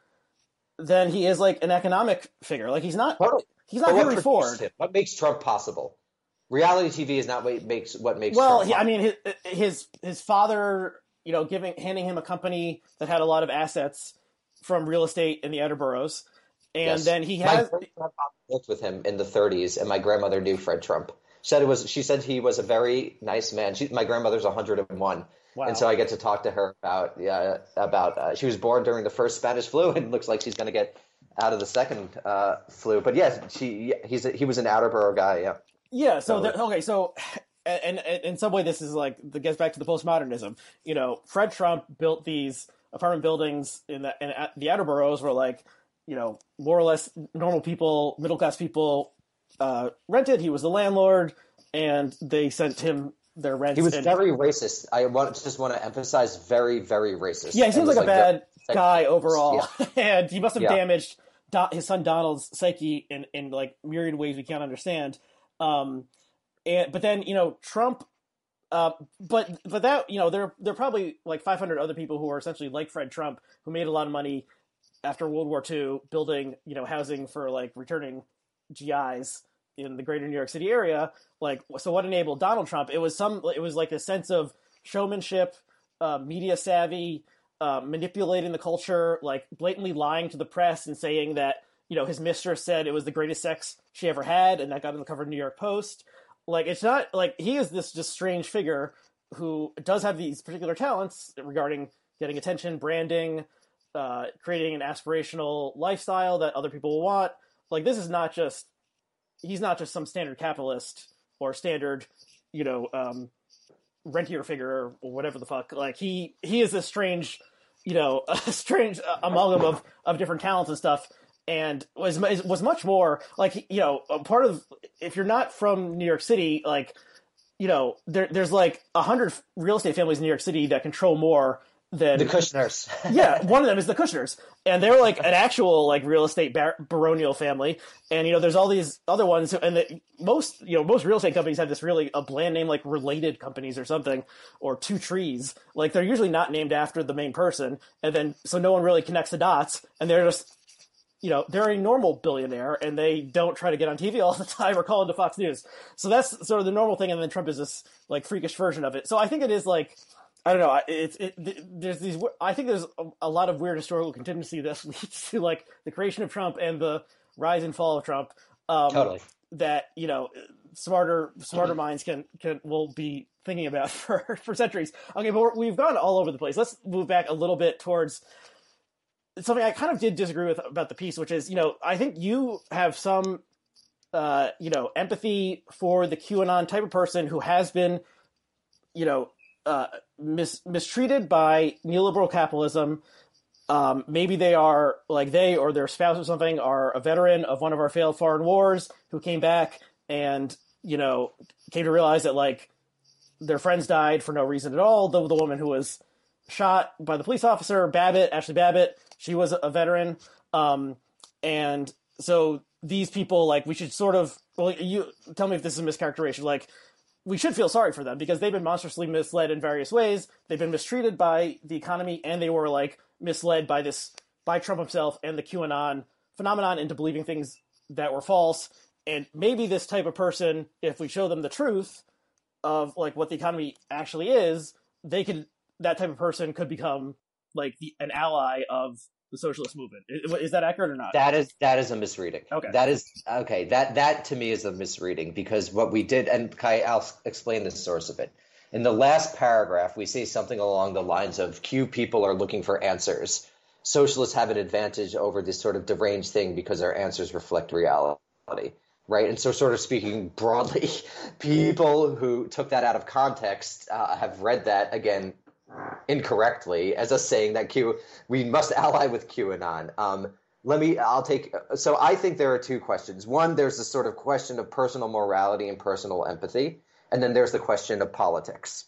Speaker 2: than he is like an economic figure. Like he's not
Speaker 3: Totally.
Speaker 2: he's not Henry Ford.
Speaker 3: him? What makes Trump possible? Reality TV is not what makes what makes.
Speaker 2: Well,
Speaker 3: Trump
Speaker 2: he, I mean, his his his father, you know, giving handing him a company that had a lot of assets from real estate in the outer boroughs, and
Speaker 3: Yes.
Speaker 2: then he has
Speaker 3: lived with him in the 30s, and my grandmother knew Fred Trump. Said it was. She said he was a very nice man. She, my grandmother's 101,
Speaker 2: Wow.
Speaker 3: and so I get to talk to her about yeah about. Uh, she was born during the first Spanish flu, and looks like she's going to get out of the second uh, flu. But yes, she he's a, he was an outer borough guy. Yeah.
Speaker 2: Yeah. So
Speaker 3: Totally.
Speaker 2: there, okay. So, and, and in some way, this is like that gets back to the postmodernism. You know, Fred Trump built these apartment buildings in the in the outer boroughs where like you know more or less normal people, middle class people uh, rented. He was the landlord, and they sent him their rent.
Speaker 3: He was
Speaker 2: and,
Speaker 3: very racist. I want just want to emphasize very very racist.
Speaker 2: yeah. He seems
Speaker 3: was,
Speaker 2: like a bad
Speaker 3: very-
Speaker 2: guy overall, <laughs> and he must have
Speaker 3: Yeah.
Speaker 2: damaged Do- his son Donald's psyche in in like myriad ways we can't understand. Um, and but then you know Trump. Uh, but but that you know there there are probably like 500 other people who are essentially like Fred Trump who made a lot of money after World War II building you know housing for like returning GIs in the greater New York City area. Like so, what enabled Donald Trump? It was some it was like a sense of showmanship, uh, media savvy, uh, manipulating the culture, like blatantly lying to the press and saying that you know his mistress said it was the greatest sex she ever had, and that got on the cover of New York Post. Like it's not like he is this just strange figure who does have these particular talents regarding getting attention, branding, uh, creating an aspirational lifestyle that other people will want. Like this is not just he's not just some standard capitalist or standard, you know, um, rentier figure or whatever the fuck. Like he he is a strange, you know, <laughs> strange amalgam of of different talents and stuff. And was was much more like you know a part of if you're not from New York City like you know there there's like a hundred real estate families in New York City that control more than
Speaker 3: the Kushners. <laughs>
Speaker 2: yeah, one of them is the Kushners, and they're like an actual like real estate bar- baronial family. And you know, there's all these other ones, who, and the, most you know most real estate companies have this really a bland name like Related Companies or something, or Two Trees. Like they're usually not named after the main person, and then so no one really connects the dots, and they're just you know they're a normal billionaire, and they don't try to get on TV all the <laughs> time or call into Fox News. So that's sort of the normal thing, and then Trump is this like freakish version of it. So I think it is like. I don't know. It's it, there's these. I think there's a, a lot of weird historical contingency that <laughs> leads to like the creation of Trump and the rise and fall of Trump. Um,
Speaker 3: Totally.
Speaker 2: That you know, smarter smarter minds can can will be thinking about <laughs> for for centuries. Okay, but we're, we've gone all over the place. Let's move back a little bit towards something I kind of did disagree with about the piece, which is you know I think you have some uh, you know empathy for the QAnon type of person who has been you know uh, mis- mistreated by neoliberal capitalism. Um, maybe they are like they or their spouse or something are a veteran of one of our failed foreign wars who came back and you know came to realize that like their friends died for no reason at all. The the woman who was shot by the police officer, Babbitt, Ashley Babbitt, she was a veteran. Um, and so these people like we should sort of well you tell me if this is a mischaracterization. Like we should feel sorry for them because they've been monstrously misled in various ways. They've been mistreated by the economy and they were like misled by this by trump himself and the qanon phenomenon into believing things that were false. And maybe this type of person if we show them the truth of like what the economy actually is they could that type of person could become like the, an ally of the socialist movement. Is, is, that accurate or not?
Speaker 3: That is that is a misreading.
Speaker 2: Okay.
Speaker 3: That is okay. That that to me is a misreading because what we did, and Kai, I'll explain the source of it. In the last paragraph, we say something along the lines of "Q people are looking for answers. Socialists have an advantage over this sort of deranged thing because our answers reflect reality." Right, and so sort of speaking broadly, <laughs> people who took that out of context uh, have read that again incorrectly as us saying that Q we must ally with QAnon. Um, let me I'll take so I think there are two questions. One, there's the sort of question of personal morality and personal empathy, and then there's the question of politics.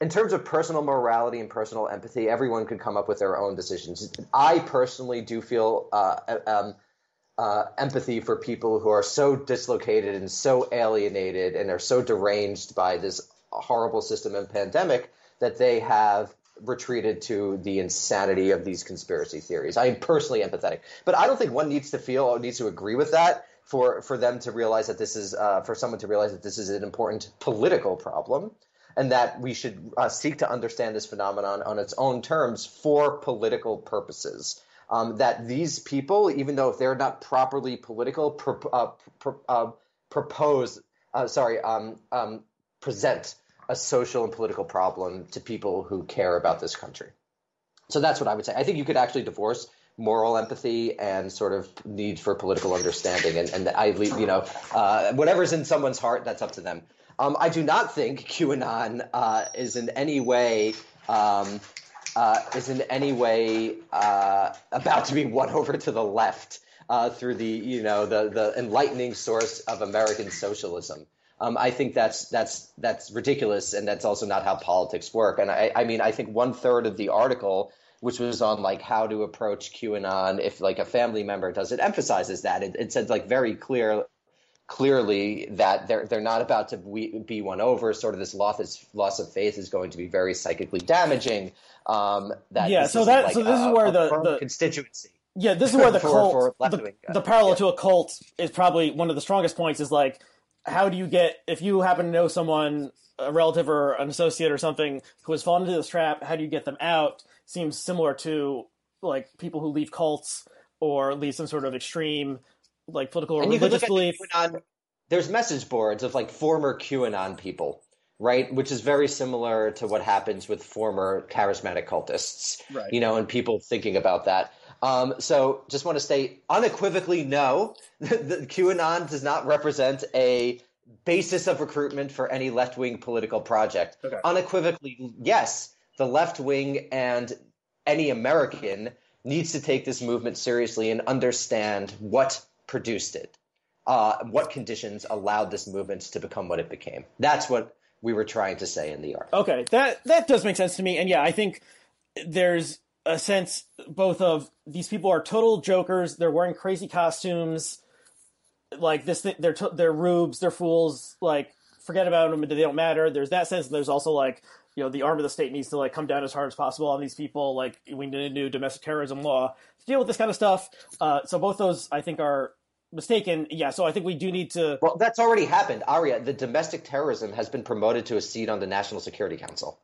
Speaker 3: In terms of personal morality and personal empathy, everyone could come up with their own decisions. I personally do feel uh, um, uh, empathy for people who are so dislocated and so alienated and are so deranged by this horrible system and pandemic that they have retreated to the insanity of these conspiracy theories. I am personally empathetic, but I don't think one needs to feel or needs to agree with that for for them to realize that this is uh, for someone to realize that this is an important political problem. And that we should uh, seek to understand this phenomenon on its own terms for political purposes. Um, that these people, even though if they're not properly political, uh, uh, propose, uh, sorry, um, um, present a social and political problem to people who care about this country. So that's what I would say. I think you could actually divorce moral empathy and sort of need for political understanding. And, and I, you know, uh, whatever's in someone's heart, that's up to them. Um, I do not think QAnon uh, is in any way um, uh, is in any way uh, about to be won <laughs> over to the left uh, through the you know the the enlightening source of American socialism. Um, I think that's that's that's ridiculous, and that's also not how politics work. And I, I mean, I think one third of the article, which was on like how to approach QAnon if like a family member does it, emphasizes that it, it said like very clear, clearly that they're they're not about to be won over. Sort of this loss loss of faith is going to be very psychically damaging. Um, that
Speaker 2: yeah, so that
Speaker 3: like
Speaker 2: so this
Speaker 3: a,
Speaker 2: is where the, the
Speaker 3: constituency.
Speaker 2: Yeah, this is where the <laughs>
Speaker 3: for,
Speaker 2: cult,
Speaker 3: for
Speaker 2: the, the, parallel
Speaker 3: yeah.
Speaker 2: to a cult is probably one of the strongest points. Is like how do you get if you happen to know someone a relative or an associate or something who has fallen into this trap how do you get them out? Seems similar to like people who leave cults or leave some sort of extreme like political or
Speaker 3: and
Speaker 2: religious belief.
Speaker 3: QAnon, there's message boards of like former qanon people right? Which is very similar to what happens with former charismatic cultists
Speaker 2: right.
Speaker 3: you know and people thinking about that um, so just want to say unequivocally no, <laughs> the QAnon does not represent a basis of recruitment for any left wing political project.
Speaker 2: Okay.
Speaker 3: Unequivocally, yes, the left wing and any American needs to take this movement seriously and understand what produced it, uh, what conditions allowed this movement to become what it became. That's what we were trying to say in the art.
Speaker 2: Okay, that that does make sense to me, and yeah, I think there's a sense both of these people are total jokers. They're wearing crazy costumes, like this. They're they're rubes. They're fools. Like forget about them. They don't matter. There's that sense. And there's also like you know the arm of the state needs to like come down as hard as possible on these people. Like we need a new domestic terrorism law to deal with this kind of stuff. Uh, so both those I think are mistaken. Yeah. So I think we do need to.
Speaker 3: Well, that's already happened. Aria, the domestic terrorism has been promoted to a seat on the National Security Council.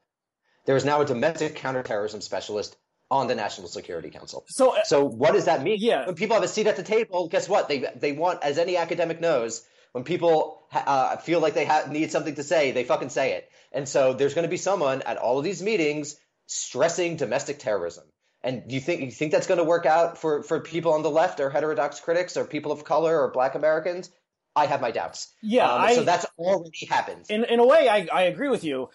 Speaker 3: There is now a domestic counterterrorism specialist on the National Security Council.
Speaker 2: So, uh,
Speaker 3: so what does that mean?
Speaker 2: Yeah.
Speaker 3: When people have a seat at the table, guess what? They they want, as any academic knows, when people uh, feel like they ha- need something to say, they fucking say it. And so there's going to be someone at all of these meetings stressing domestic terrorism. And do you think you think that's going to work out for for people on the left or heterodox critics or people of color or Black Americans? I have my doubts.
Speaker 2: Yeah,
Speaker 3: um,
Speaker 2: I,
Speaker 3: so that's already happened.
Speaker 2: In in a way, I I agree with you.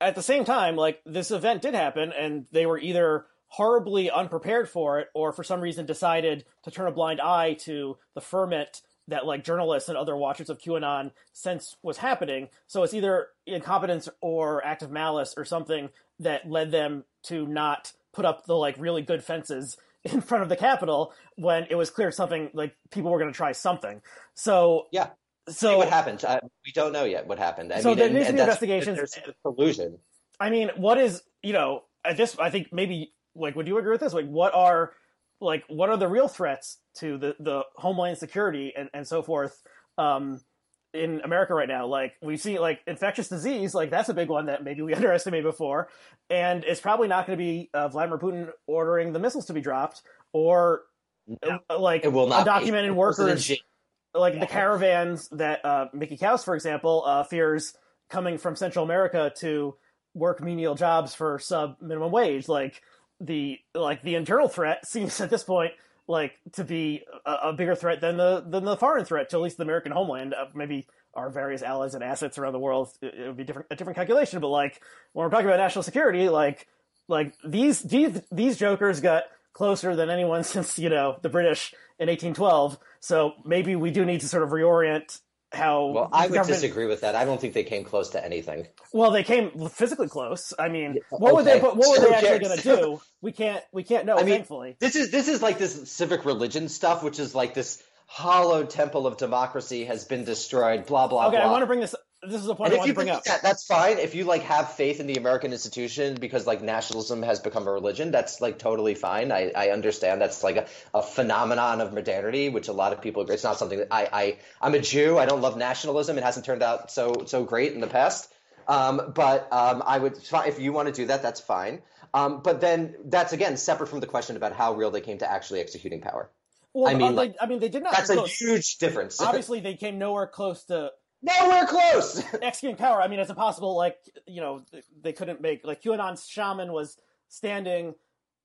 Speaker 2: At the same time, like this event did happen, and they were either horribly unprepared for it or for some reason decided to turn a blind eye to the ferment that like journalists and other watchers of QAnon sense was happening. So it's either incompetence or active malice or something that led them to not put up the like really good fences <laughs> in front of the Capitol when it was clear something like people were going to try something. So
Speaker 3: yeah.
Speaker 2: So
Speaker 3: See what happened? Uh, we don't know yet what happened. I
Speaker 2: so
Speaker 3: mean,
Speaker 2: there
Speaker 3: and,
Speaker 2: needs to be investigations.
Speaker 3: There's collusion.
Speaker 2: I mean, what is you know at this? I think maybe like would you agree with this? Like, what are like what are the real threats to the the homeland security and and so forth um, in America right now? Like we see like infectious disease, like that's a big one that maybe we <laughs> underestimated before, and it's probably not going to be uh, Vladimir Putin ordering the missiles to be dropped or
Speaker 3: No,
Speaker 2: uh, like
Speaker 3: it will not. be.
Speaker 2: undocumented
Speaker 3: President
Speaker 2: workers like the caravans that uh, Mickey Kaus, for example, uh, fears coming from Central America to work menial jobs for sub minimum wage. Like the like the internal threat <laughs> seems at this point like to be a, a bigger threat than the than the foreign threat to at least the American homeland. Uh, maybe our various allies and assets around the world, it, it would be different a different calculation. But like when we're talking about national security, like like these these these jokers got closer than anyone <laughs> since you know the British in 1812. So maybe we do need to sort of reorient how.
Speaker 3: Well, I would disagree with that. I don't think they came close to anything.
Speaker 2: Well, they came physically close. I mean, what were they? But what were <laughs>
Speaker 3: Who
Speaker 2: they actually going to do? <laughs> We can't. We can't know.
Speaker 3: I mean,
Speaker 2: thankfully.
Speaker 3: This is this is like this civic religion stuff, which is like this hollow temple of democracy has been destroyed. Blah blah
Speaker 2: Okay,
Speaker 3: blah.
Speaker 2: I want to bring this. This is the point
Speaker 3: and
Speaker 2: I want to bring up.
Speaker 3: that, that's fine. If you like have faith in the American institution because like nationalism has become a religion, that's like totally fine. I, I understand that's like a, a phenomenon of modernity, which a lot of people agree. It's not something that I, I I'm a Jew. I don't love nationalism. It hasn't turned out so so great in the past. Um, but um, I would if you want to do that, that's fine. Um, but then that's again separate from the question about how real they came to actually executing power.
Speaker 2: Well,
Speaker 3: I mean,
Speaker 2: uh, they, I mean, they did not.
Speaker 3: That's a huge difference. <laughs>
Speaker 2: Obviously, they came nowhere close to
Speaker 3: Nowhere close. <laughs>
Speaker 2: executing power. I mean, it's impossible. Like you know, they couldn't make like QAnon's shaman was standing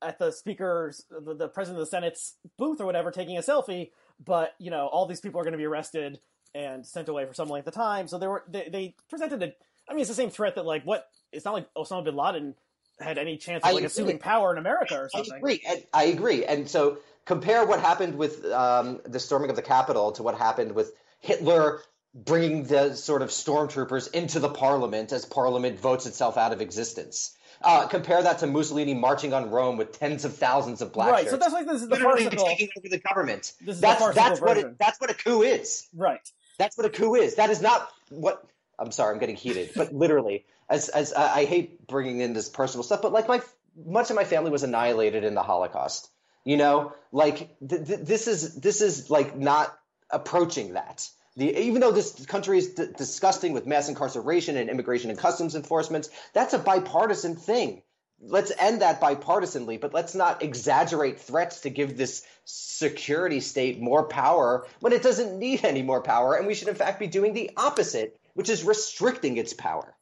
Speaker 2: at the speaker's, the, the president of the Senate's booth or whatever, taking a selfie. But you know, all these people are going to be arrested and sent away for some length of time. So they were they, they presented a. I mean, it's the same threat that like what it's not like Osama bin Laden had any chance of like assuming power in America or something.
Speaker 3: I agree. And I agree. And so compare what happened with um, the storming of the Capitol to what happened with Hitler bringing the sort of stormtroopers into the parliament as parliament votes itself out of existence. Uh, compare that to Mussolini marching on Rome with tens of thousands of black
Speaker 2: Right.
Speaker 3: shirts.
Speaker 2: So that's like this is the
Speaker 3: literally
Speaker 2: farcical.
Speaker 3: taking over the government.
Speaker 2: This is
Speaker 3: that's that's what it, that's what a coup is.
Speaker 2: Right.
Speaker 3: That's what a coup is. That is not what. I'm sorry, I'm getting heated, but literally, as as I I hate bringing in this personal stuff, but like my much of my family was annihilated in the Holocaust. You know, like th- th- this is this is like not approaching that. The, even though this country is d- disgusting with mass incarceration and immigration and customs enforcement, that's a bipartisan thing. Let's end that bipartisanly, but let's not exaggerate threats to give this security state more power when it doesn't need any more power, and we should in fact be doing the opposite, which is restricting its power.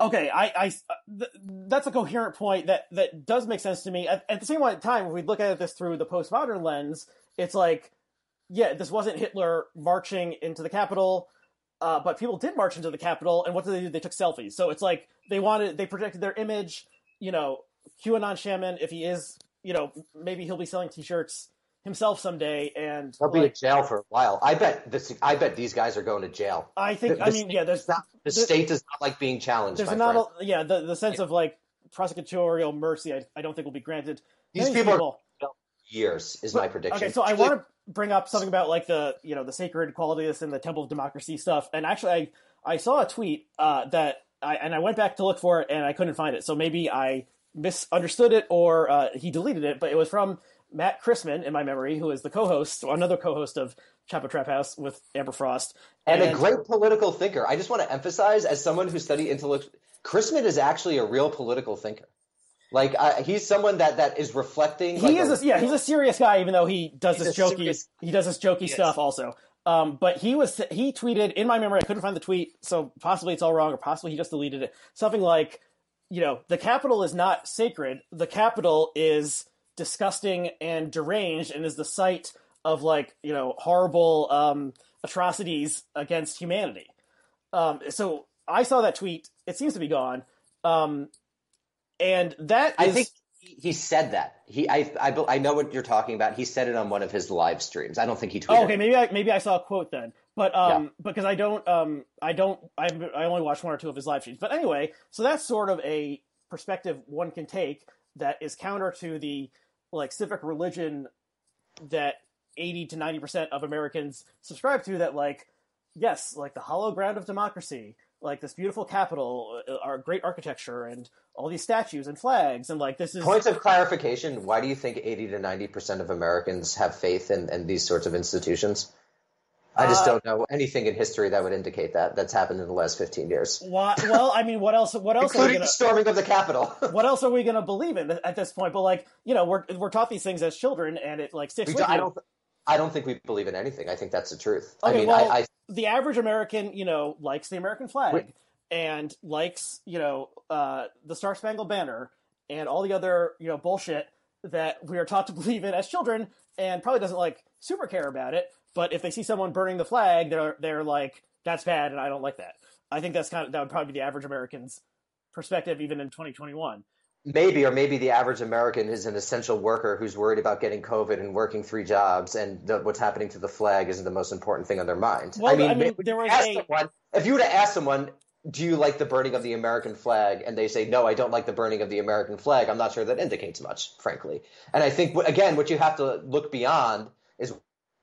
Speaker 2: Okay, I, I uh, th- that's a coherent point that that does make sense to me. At, at the same time, if we look at this through the postmodern lens, it's like, yeah, this wasn't Hitler marching into the Capitol, uh, but people did march into the Capitol, and what did they do? They took selfies. So it's like they wanted, they projected their image. You know, QAnon shaman, if he is, you know, maybe he'll be selling T-shirts himself someday, and
Speaker 3: They'll be in jail for a while. I bet this. I bet these guys are going to jail.
Speaker 2: I think,
Speaker 3: the-
Speaker 2: I
Speaker 3: the
Speaker 2: mean, yeah, there's
Speaker 3: not, the
Speaker 2: there-
Speaker 3: state does not like being challenged.
Speaker 2: there's not, a, yeah, the the sense of like prosecutorial mercy. I, I don't think will be granted.
Speaker 3: These
Speaker 2: Many
Speaker 3: people are years is my prediction.
Speaker 2: Okay, so I want to bring up something about like the you know the sacred quality of this and the temple of democracy stuff. And actually, I I saw a tweet uh, that I and I went back to look for it and I couldn't find it. So maybe I misunderstood it or uh, he deleted it. But it was from Matt Christman in my memory, who is the co-host, another co-host of Chapo Trap House with Amber Frost,
Speaker 3: and, a great political thinker. I just want to emphasize, as someone who studied intellect, Christman is actually a real political thinker. Like uh, he's someone that that is reflecting.
Speaker 2: he
Speaker 3: like
Speaker 2: is a, yeah he's a serious guy even though he does this jokey
Speaker 3: serious-
Speaker 2: he does this jokey stuff also. Um, but he was he tweeted in my memory i couldn't find the tweet so possibly it's all wrong or possibly he just deleted it. Something like you know the capital is not sacred. The capital is disgusting and deranged and is the site of like you know horrible um, atrocities against humanity. Um, so i saw that tweet. It seems to be gone. Um, and that
Speaker 3: I
Speaker 2: is-
Speaker 3: think he, said that. He, I, I, I know what you're talking about. He said it on one of his live streams. I don't think he tweeted.
Speaker 2: Oh, okay, maybe I maybe I saw a quote then, but um,
Speaker 3: Yeah.
Speaker 2: because I don't um, I don't I I only watched one or two of his live streams. But anyway, so that's sort of a perspective one can take that is counter to the like civic religion that 80 to 90% of Americans subscribe to that like yes, like the hollow ground of democracy, like this beautiful capital, uh, our great architecture and all these statues and flags and like this is
Speaker 3: Points of clarification, why do you think 80 to 90% of Americans have faith in, in these sorts of institutions? I just
Speaker 2: Uh,
Speaker 3: don't know anything in history that would indicate that. That's happened in the last 15 years.
Speaker 2: Why, well, I mean, what else? What else are we
Speaker 3: Including
Speaker 2: gonna?
Speaker 3: the storming of the Capitol. <laughs>
Speaker 2: What else are we gonna believe in at this point? But like, you know, we're we're taught these things as children, and it like sticks
Speaker 3: We
Speaker 2: with
Speaker 3: do-
Speaker 2: you.
Speaker 3: I don't. I don't think we believe in anything. I think that's the truth. I mean,
Speaker 2: well,
Speaker 3: I, I
Speaker 2: the average American, you know, likes the American flag and likes, you know, uh, the Star Spangled Banner and all the other, you know, bullshit that we are taught to <laughs> believe in as children, and probably doesn't like super care about it. But if they see someone burning the flag, they're they're like, that's bad, and I don't like that. I think that's kind of that would probably be the average American's perspective, even in 2021.
Speaker 3: Maybe, or maybe the average American is an essential worker who's worried about getting COVID and working three jobs, and the, what's happening to the flag isn't the most important thing on their mind.
Speaker 2: Well,
Speaker 3: I mean,
Speaker 2: I mean, there was a-
Speaker 3: someone, if you were to ask someone, do you like the burning of the American flag? And they say, no, I don't like the burning of the American flag. I'm not sure that indicates much, frankly. And I think, again, what you have to look beyond is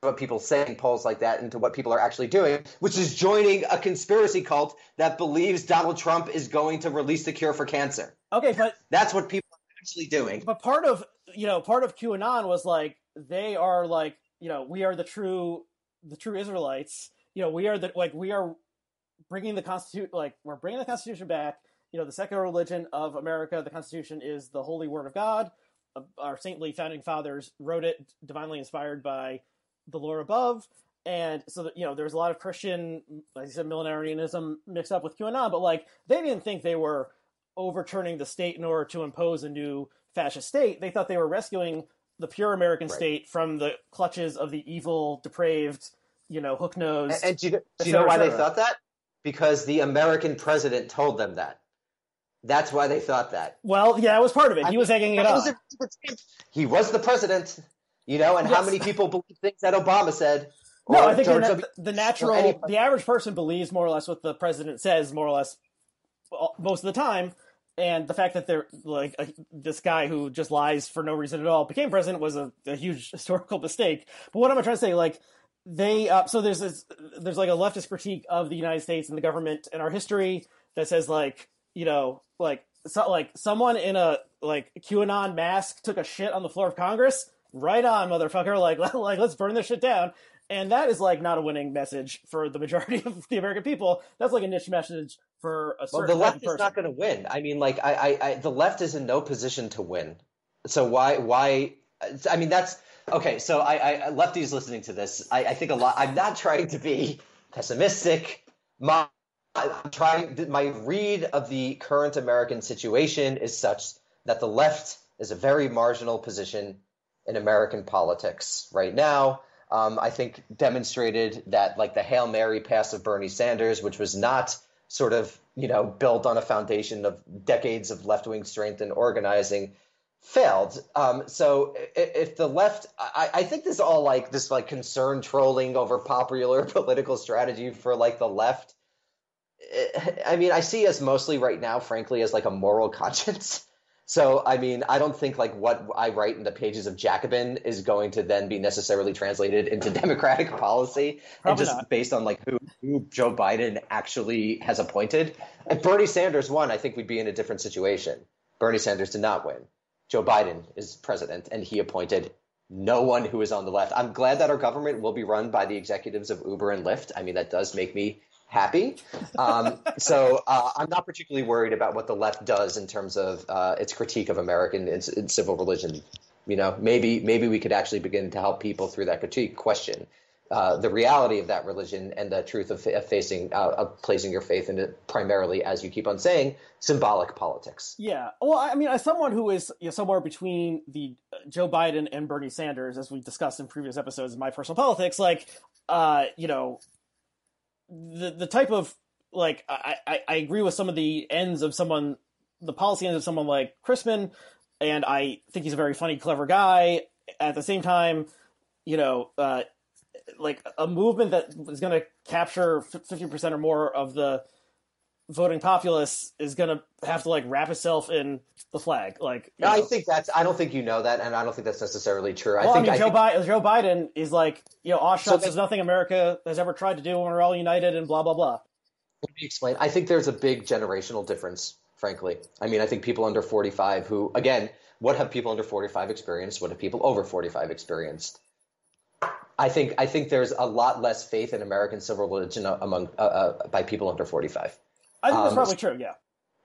Speaker 3: what people say in polls like that into what people are actually doing, which is joining a conspiracy cult that believes Donald Trump is going to release the cure for cancer.
Speaker 2: Okay, but
Speaker 3: That's what people are actually doing.
Speaker 2: but part of you know part of QAnon was like they are like you know we are the true the true Israelites. You know we are the like we are bringing the constitution like we're bringing the Constitution back. You know the secular religion of America. The Constitution is the holy word of God. Our saintly founding fathers wrote it, divinely inspired by the Lord above. And so that you know, there's a lot of Christian, like I said, millenarianism mixed up with QAnon, but like they didn't think they were overturning the state in order to impose a new fascist state. They thought they were rescuing the pure American
Speaker 3: Right.
Speaker 2: state from the clutches of the evil, depraved, you know, hook nosed.
Speaker 3: And, and do you, do you know why they thought that? Because the American president told them that. That's why they thought that.
Speaker 2: well, yeah, it was part of it.
Speaker 3: I
Speaker 2: He was egging it on.
Speaker 3: He was the president, you know, and how many people believe things that Obama said?
Speaker 2: No, I think the, na- the natural, the average person believes more or less what the president says, more or less, most of the time. And the fact that they're like a, this guy who just lies for no reason at all became president was a, a huge <laughs> historical mistake. But what am I trying to say? Like they, uh, so there's this, there's like a leftist critique of the United States and the government and our history that says like, you know, like so, like someone in a like QAnon mask took a shit on the floor of Congress. Right on, motherfucker! Like, <laughs> like let's burn this shit down. And that is like not a winning message for the majority <laughs> of the American people. That's like a niche message for a certain.
Speaker 3: Well,
Speaker 2: the
Speaker 3: left
Speaker 2: of
Speaker 3: is not going to win. I mean, like, I, I, I, the left is in no position to win. So why, why? I mean, that's okay. So I, I lefties listening to this, I, I think a lot. I'm not trying to be pessimistic. My, I'm trying. My read of the current American situation is such that the left is a very marginal position in American politics right now. Um, I think demonstrated that like the Hail Mary pass of Bernie Sanders, which was not sort of you know built on a foundation of decades of left wing strength and organizing, failed. Um, so if the left, I, I think this is all like this like concern trolling over popular <laughs> political strategy for like the left. I mean, I see us mostly right now, frankly, as like a moral <laughs> conscience. So, I mean, I don't think like what I write in the pages of Jacobin is going to then be necessarily translated into <laughs> Democratic policy, and just
Speaker 2: not.
Speaker 3: based on like who, who Joe Biden actually has appointed. If Bernie Sanders won, I think we'd be in a different situation. Bernie Sanders did not win. Joe Biden is president, and he appointed no one who is on the left. I'm glad that our government will be run by the executives of Uber and Lyft. I mean, that does make me happy. Um, so uh, I'm not particularly worried about what the left does in terms of uh, its critique of American civil religion. You know, maybe maybe we could actually begin to help people through that critique question. Uh, the reality of that religion and the truth of, of facing, uh, of placing your faith in it primarily, as you keep on saying, symbolic politics.
Speaker 2: Yeah. Well, I mean, as someone who is you know, somewhere between the uh, Joe Biden and Bernie Sanders, as we discussed in previous episodes of my personal politics, like, uh, you know, the the type of like I, I, I agree with some of the ends of someone, the policy ends of someone like Christman, and I think he's a very funny, clever guy. At the same time, you know, uh, like a movement that is going to capture fifty percent or more of the voting populace is going to have to like wrap itself in the flag. Like,
Speaker 3: I think that's. I don't think you know that, and I don't think that's necessarily true.
Speaker 2: Well,
Speaker 3: I think
Speaker 2: I mean, Joe,
Speaker 3: think,
Speaker 2: Biden, Joe Biden is like, you know, Auschwitz
Speaker 3: So
Speaker 2: there's nothing America has ever tried to do when we're all united and blah blah blah.
Speaker 3: Let me explain. I think there's a big generational difference, frankly. I mean, I think people under 45 who, again, what have people under 45 experienced? What have people over 45 experienced? I think I think there's a lot less faith in American civil religion among uh, uh, by people under 45.
Speaker 2: I think that's
Speaker 3: Um,
Speaker 2: probably true. Yeah.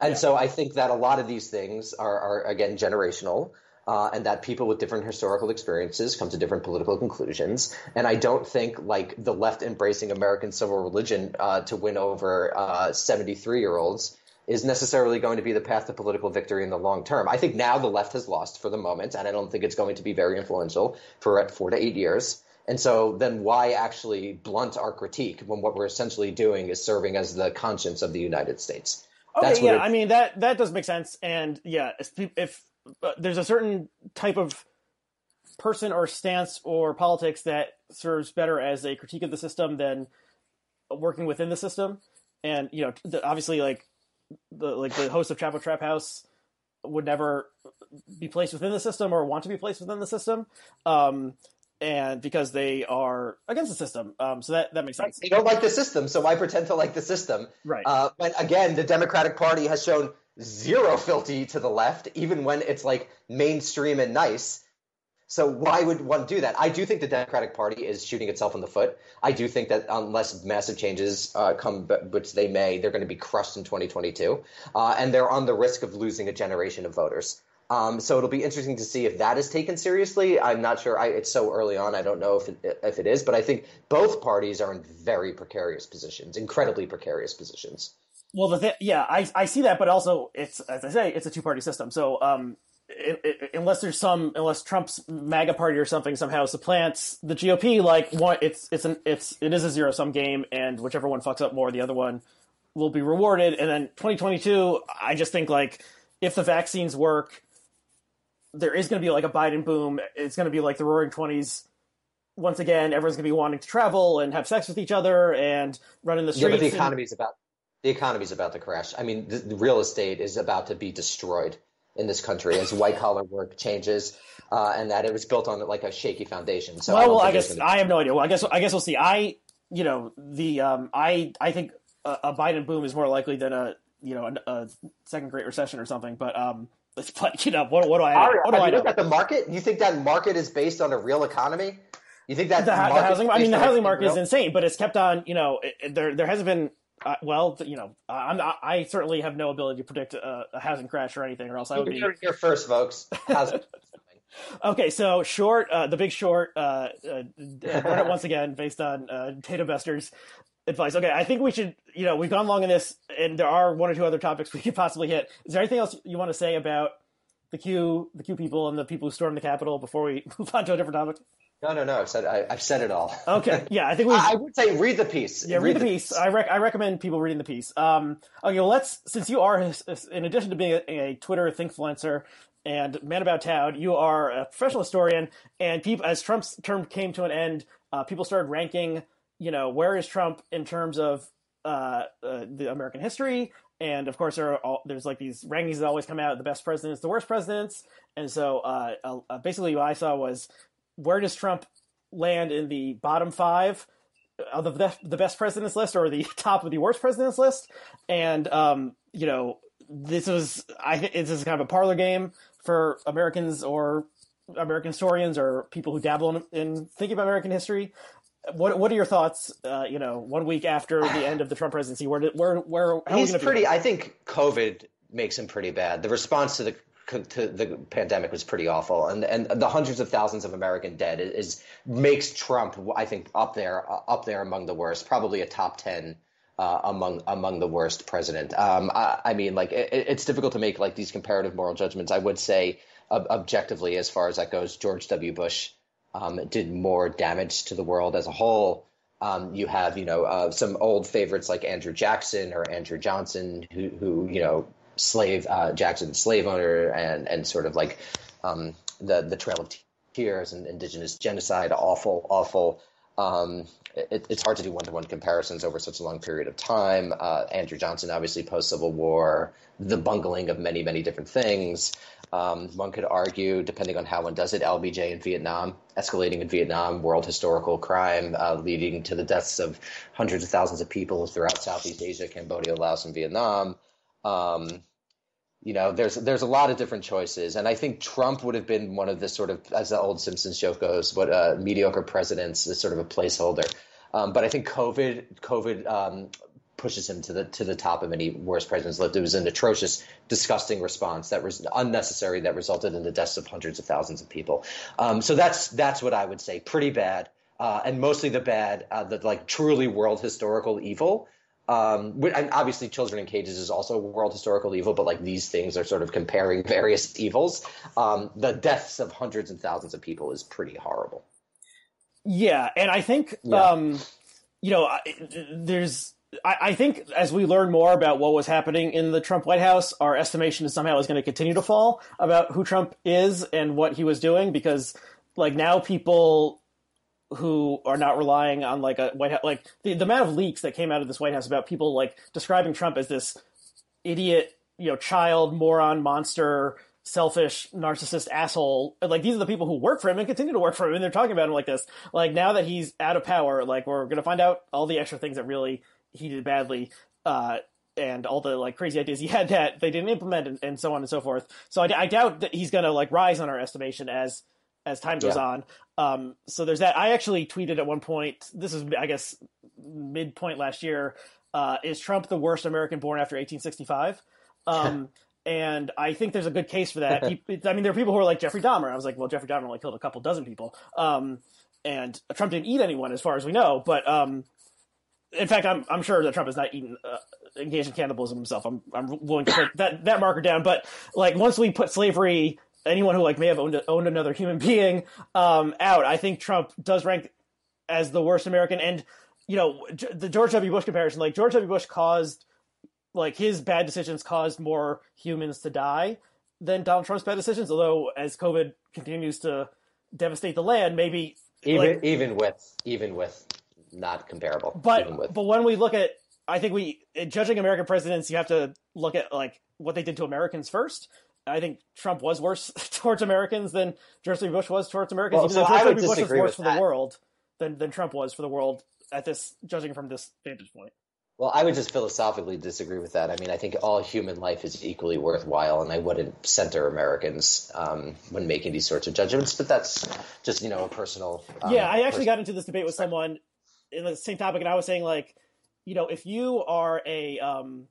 Speaker 3: And
Speaker 2: Yeah.
Speaker 3: so I think that a lot of these things are, are again generational, uh, and that people with different historical experiences come to different political conclusions. And I don't think like the left embracing American civil religion uh, to win over 73 year olds is necessarily going to be the path to political victory in the long term. I think now the left has lost for the moment, and I don't think it's going to be very influential for four to eight years. And so then why actually blunt our critique when what we're essentially doing is serving as the conscience of the United States?
Speaker 2: Okay,
Speaker 3: That's
Speaker 2: yeah,
Speaker 3: it-
Speaker 2: I mean that that does make sense, and yeah, if, if uh, there's a certain type of person or stance or politics that serves better as a critique of the system than working within the system, and you know, the, obviously, like the like the host of Chapo Trap House would never be placed within the system or want to be placed within the system, um, and because they are against the system, um, so that that makes sense,
Speaker 3: They don't like the system, so why pretend to like the system?
Speaker 2: right?
Speaker 3: Uh, but again, the Democratic Party has shown zero fealty to the left, even when it's like mainstream and nice. So why would one do that? I do think the Democratic Party is shooting itself in the foot. I do think that unless massive changes uh, come, which they may, they're going to be crushed in 2022, uh, and they're on the risk of losing a generation of voters. Um, so it'll be interesting to see if that is taken seriously. I'm not sure. I, it's so early on. I don't know if it, if it is, but I think both parties are in very precarious positions, incredibly precarious positions.
Speaker 2: Well, the th- yeah, I I see that, but also it's as I say, it's a two party system. So um, i i unless there's some unless Trump's MAGA party or something somehow supplants the GOP, like one, it's it's an it's it is a zero sum game, and whichever one fucks up more, the other one will be rewarded. And then 2022, I just think like if the vaccines work, there is going to be like a Biden boom. It's going to be like the Roaring Twenties. Once again, everyone's going to be wanting to travel and have sex with each other and run in the
Speaker 3: Yeah,
Speaker 2: streets.
Speaker 3: but the
Speaker 2: and-
Speaker 3: economy is about the economy is about to crash. I mean, the, the real estate is about to be destroyed in this country as white collar work changes, uh, and that it was built on like a shaky foundation. So I
Speaker 2: well,
Speaker 3: don't
Speaker 2: well, I guess I have no idea. Well, I guess I guess we'll see. I, you know, the um, I I think a, a Biden boom is more likely than a you know a, a second Great Recession or something. But um, but you know, what what do I
Speaker 3: Aria,
Speaker 2: what do
Speaker 3: have
Speaker 2: I
Speaker 3: you
Speaker 2: know?
Speaker 3: looked at the market? You think that market is based on a real economy? You think that
Speaker 2: The, the housing. I mean, the housing market is insane, but it's kept on. You know, it, there there hasn't been. Uh, well, you know, I'm not, I certainly have no ability to predict a, a housing crash or anything, or else I would be
Speaker 3: here first, folks. <laughs>
Speaker 2: Okay, so short, uh, the big short, uh, uh, <laughs> once again based on uh, data investors advice. Okay, I think we should, you know, we've gone long in this, and there are one or two other topics we could possibly hit. Is there anything else you want to say about the Q, the Q people, and the people who stormed the Capitol before we <laughs> move on to a different topic?
Speaker 3: No, no, no. I've said I, I've said it all. <laughs>
Speaker 2: Okay, yeah, I think we.
Speaker 3: I, I would say read the piece.
Speaker 2: Yeah, read the piece. I, rec- I recommend people reading the piece. Um, okay, well, let's since you are, in addition to being a, a Twitter thinkfluencer and man about town, you are a professional historian. And people, as Trump's term came to an end, uh, people started ranking. You know, where is Trump in terms of uh, uh, the American history? And of course, there are all, there's like these rankings that always come out: the best presidents, the worst presidents. And so, uh, uh, basically, what I saw was where does Trump land in the bottom five of the best, the best presidents list or the <laughs> top of the worst presidents list? And um, you know, this is I think this is kind of a parlor game for Americans or American historians or people who dabble in, in thinking about American history. What what are your thoughts? Uh, you know, one week after the <sighs> end of the Trump presidency, where did, where where how are we
Speaker 3: He's pretty. I think COVID makes him pretty bad. The response to the to the pandemic was pretty awful, and and the hundreds of thousands of American dead is makes Trump, I think, up there uh, up there among the worst, probably a top ten. Uh, among among the worst president, um, I, I mean, like it, it's difficult to make like these comparative moral judgments. I would say, ob- objectively, as far as that goes, George W. Bush um, did more damage to the world as a whole. Um, you have, you know, uh, some old favorites like Andrew Jackson or Andrew Johnson, who, who you know, slave uh, Jackson, slave owner, and and sort of like um, the the Trail of Tears and indigenous genocide, awful, awful Um, it, it's hard to do one to one comparisons over such a long period of time. Uh, Andrew Johnson, obviously, post Civil War, the bungling of many, many different things. Um, one could argue, depending on how one does it, LBJ in Vietnam, escalating in Vietnam, world historical crime, uh, leading to the deaths of hundreds of thousands of people throughout Southeast Asia, Cambodia, Laos, and Vietnam. Um, you know, there's there's a lot of different choices, and I think Trump would have been one of the sort of, as the old Simpsons joke goes, what uh, mediocre presidents is sort of a placeholder. Um, but I think COVID COVID um, pushes him to the to the top of any worst president's list. It was an atrocious, disgusting response that was unnecessary that resulted in the deaths of hundreds of thousands of people. Um, so that's that's what I would say. Pretty bad, uh, and mostly the bad, uh, the like truly world historical evil. Um, and obviously, children in cages is also world historical evil, but like these things are sort of comparing <laughs> various evils. Um, the deaths of hundreds and thousands of people is pretty horrible.
Speaker 2: Yeah, and I think yeah. um, you know, there's I, think as we learn more about what was happening in the Trump White House, our estimation is somehow is going to continue to fall about who Trump is and what he was doing because like now people who are not relying on like a White House like the, the amount of leaks that came out of this White House about people like describing Trump as this idiot, you know, child, moron, monster, selfish, narcissist asshole. Like these are the people who work for him and continue to work for him, and they're talking about him like this. Like now that he's out of power, like we're gonna find out all the extra things that really he did badly, uh, and all the like crazy ideas he had that they didn't implement, and, and so on and so forth. So I, I, doubt that he's going to like rise on our estimation as as time goes yeah. on. Um, so there's that. I actually tweeted at one point. This is I guess midpoint last year. Uh, is Trump the worst American born after 1865? <laughs> Um, and I think there's a good case for that. He, I mean, there are people who are like Jeffrey Dahmer. I was like, well, Jeffrey Dahmer only killed a couple dozen people, um, and Trump didn't eat anyone, as far as we know. But um, in fact, I'm I'm sure that Trump has not eaten uh, engaged in cannibalism himself. I'm I'm willing to put that that marker down. But like once we put slavery, anyone who like may have owned owned another human being um, out, I think Trump does rank as the worst American. And you know the George W. Bush comparison, like George W. Bush caused like his bad decisions caused more humans to die than Donald Trump's bad decisions. Although as COVID continues to devastate the land, maybe
Speaker 3: even like, even with even with not comparable.
Speaker 2: But but when we look at, I think we judging American presidents, you have to look at like what they did to Americans first. I think Trump was worse <laughs> towards Americans than George W. Bush was towards Americans.
Speaker 3: Well,
Speaker 2: Even
Speaker 3: so
Speaker 2: though George
Speaker 3: W.
Speaker 2: Bush was worse for
Speaker 3: that.
Speaker 2: the world than than Trump was for the world at this judging from this vantage point.
Speaker 3: Well, I would just philosophically disagree with that. I mean, I think all human life is equally worthwhile, and I wouldn't center Americans um, when making these sorts of judgments. But that's just you know a personal.
Speaker 2: Um, yeah, I actually got into this debate with someone in the same topic, and I was saying like, you know, if you are a um,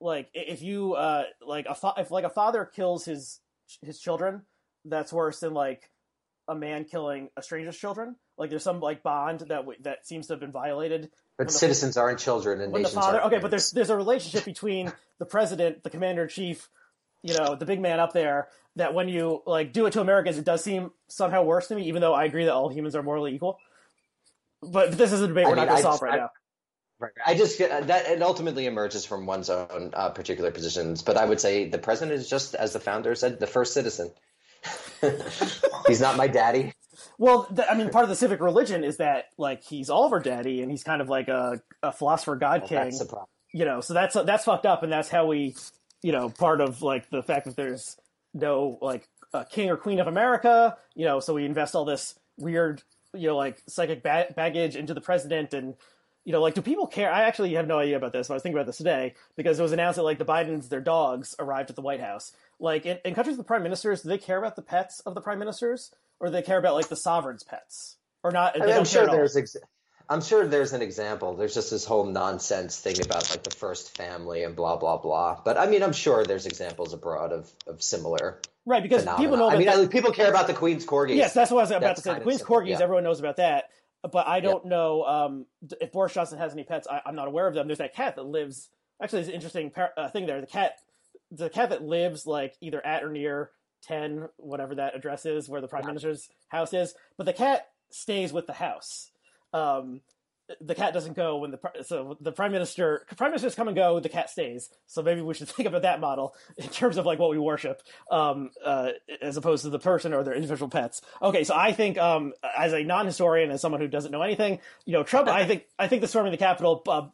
Speaker 2: like if you uh like a fa- if like a father kills his his children, that's worse than like a man killing a stranger's children. Like there's some like bond that w- that seems to have been violated.
Speaker 3: But citizens aren't children, and nations
Speaker 2: the father. Okay, but there's there's a relationship between the president, the commander in chief, you know, the big man up there. That when you like do it to Americans, it does seem somehow worse to me. Even though I agree that all humans are morally equal but this is a debate we're mean, not going to solve right I, now.
Speaker 3: Right. I just that it ultimately emerges from one's own uh, particular positions, but I would say the president is just, as the founder said, the first citizen. <laughs> he's not my daddy.
Speaker 2: Well, th- I mean, part of the civic religion is that like he's all of our daddy, and he's kind of like a, a philosopher god well, king. You know, so that's that's fucked up, and that's how we, you know, part of like the fact that there's no like a king or queen of America. You know, so we invest all this weird you know like psychic ba- baggage into the president and you know like do people care? I actually have no idea about this but i was thinking about this today because it was announced that like the bidens their dogs arrived at the white house. Like in, in countries with prime ministers do they care about the pets of the prime ministers or do they care about like the sovereign's pets? Or not
Speaker 3: I am sure there's ex- i'm sure there's an example there's just this whole nonsense thing about like the first family and blah blah blah but i mean i'm sure there's examples abroad of of similar
Speaker 2: Right, because
Speaker 3: phenomena.
Speaker 2: people know.
Speaker 3: I mean,
Speaker 2: that,
Speaker 3: people care about the Queen's corgis.
Speaker 2: Yes, that's what I was about that's to say. The Queen's corgis, yeah. everyone knows about that. But I don't
Speaker 3: yeah.
Speaker 2: know um, if Boris Johnson has any pets. I, am not aware of them. There's that cat that lives. Actually, there's an interesting par- uh, thing there. The cat, the cat that lives like either at or near ten, whatever that address is, where the prime minister's house is. But the cat stays with the house. Um, the cat doesn't go when the so the prime minister prime ministers come and go, the cat stays. So maybe we should <laughs> think about that model in terms of like what we worship, um, uh, as opposed to the person or their individual pets. Okay, so I think um, as a non-historian, as someone who doesn't know anything, you know, Trump. I think I think the storming the Capitol uh,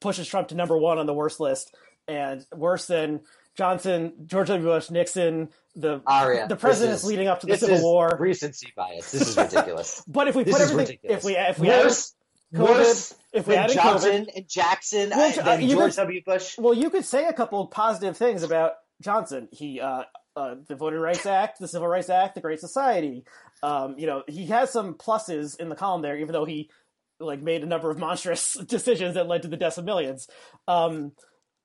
Speaker 2: pushes Trump to number one on the worst list, and worse than Johnson, George W. Bush, Nixon, the
Speaker 3: Aria,
Speaker 2: the presidents
Speaker 3: is-
Speaker 2: leading up to the
Speaker 3: This
Speaker 2: Civil
Speaker 3: is
Speaker 2: War.
Speaker 3: recency bias. This is ridiculous. <laughs>
Speaker 2: But if we
Speaker 3: This
Speaker 2: put everything,
Speaker 3: ridiculous.
Speaker 2: if we if we
Speaker 3: worse,
Speaker 2: COVID,
Speaker 3: worse
Speaker 2: if we
Speaker 3: than
Speaker 2: add in
Speaker 3: Johnson and Jackson
Speaker 2: Well,
Speaker 3: uh, George
Speaker 2: could-
Speaker 3: W. Bush.
Speaker 2: well, you could say a couple of positive things about Johnson. He uh, uh, the Voting Rights Act, the Civil Rights Act, the Great Society. Um, you know, he has some pluses in the column there, even though he like made a number of monstrous <laughs> decisions that led to the deaths of millions. Um,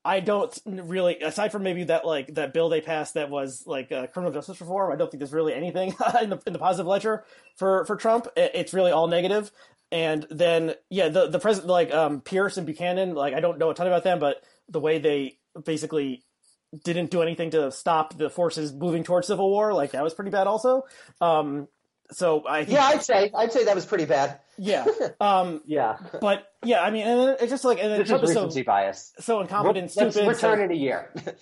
Speaker 2: I don't really, aside from maybe that like that bill they passed that was like uh, criminal justice reform. I don't think there's really anything <laughs> in the in the positive ledger for for Trump. It- It's really all negative. And then yeah, the the president like um, Pierce and Buchanan, like I don't know a ton about them, but the way they basically didn't do anything to stop the forces moving towards civil war, like that was pretty bad also. Um, so I think,
Speaker 3: Yeah, I'd say I'd say that was pretty bad.
Speaker 2: yeah. <laughs> Um,
Speaker 3: Yeah,
Speaker 2: but yeah, I mean, and it's just like and then
Speaker 3: this is
Speaker 2: Trump is so
Speaker 3: recency bias.
Speaker 2: so incompetent,
Speaker 3: Let's
Speaker 2: stupid.
Speaker 3: return
Speaker 2: so-
Speaker 3: in a year. <laughs>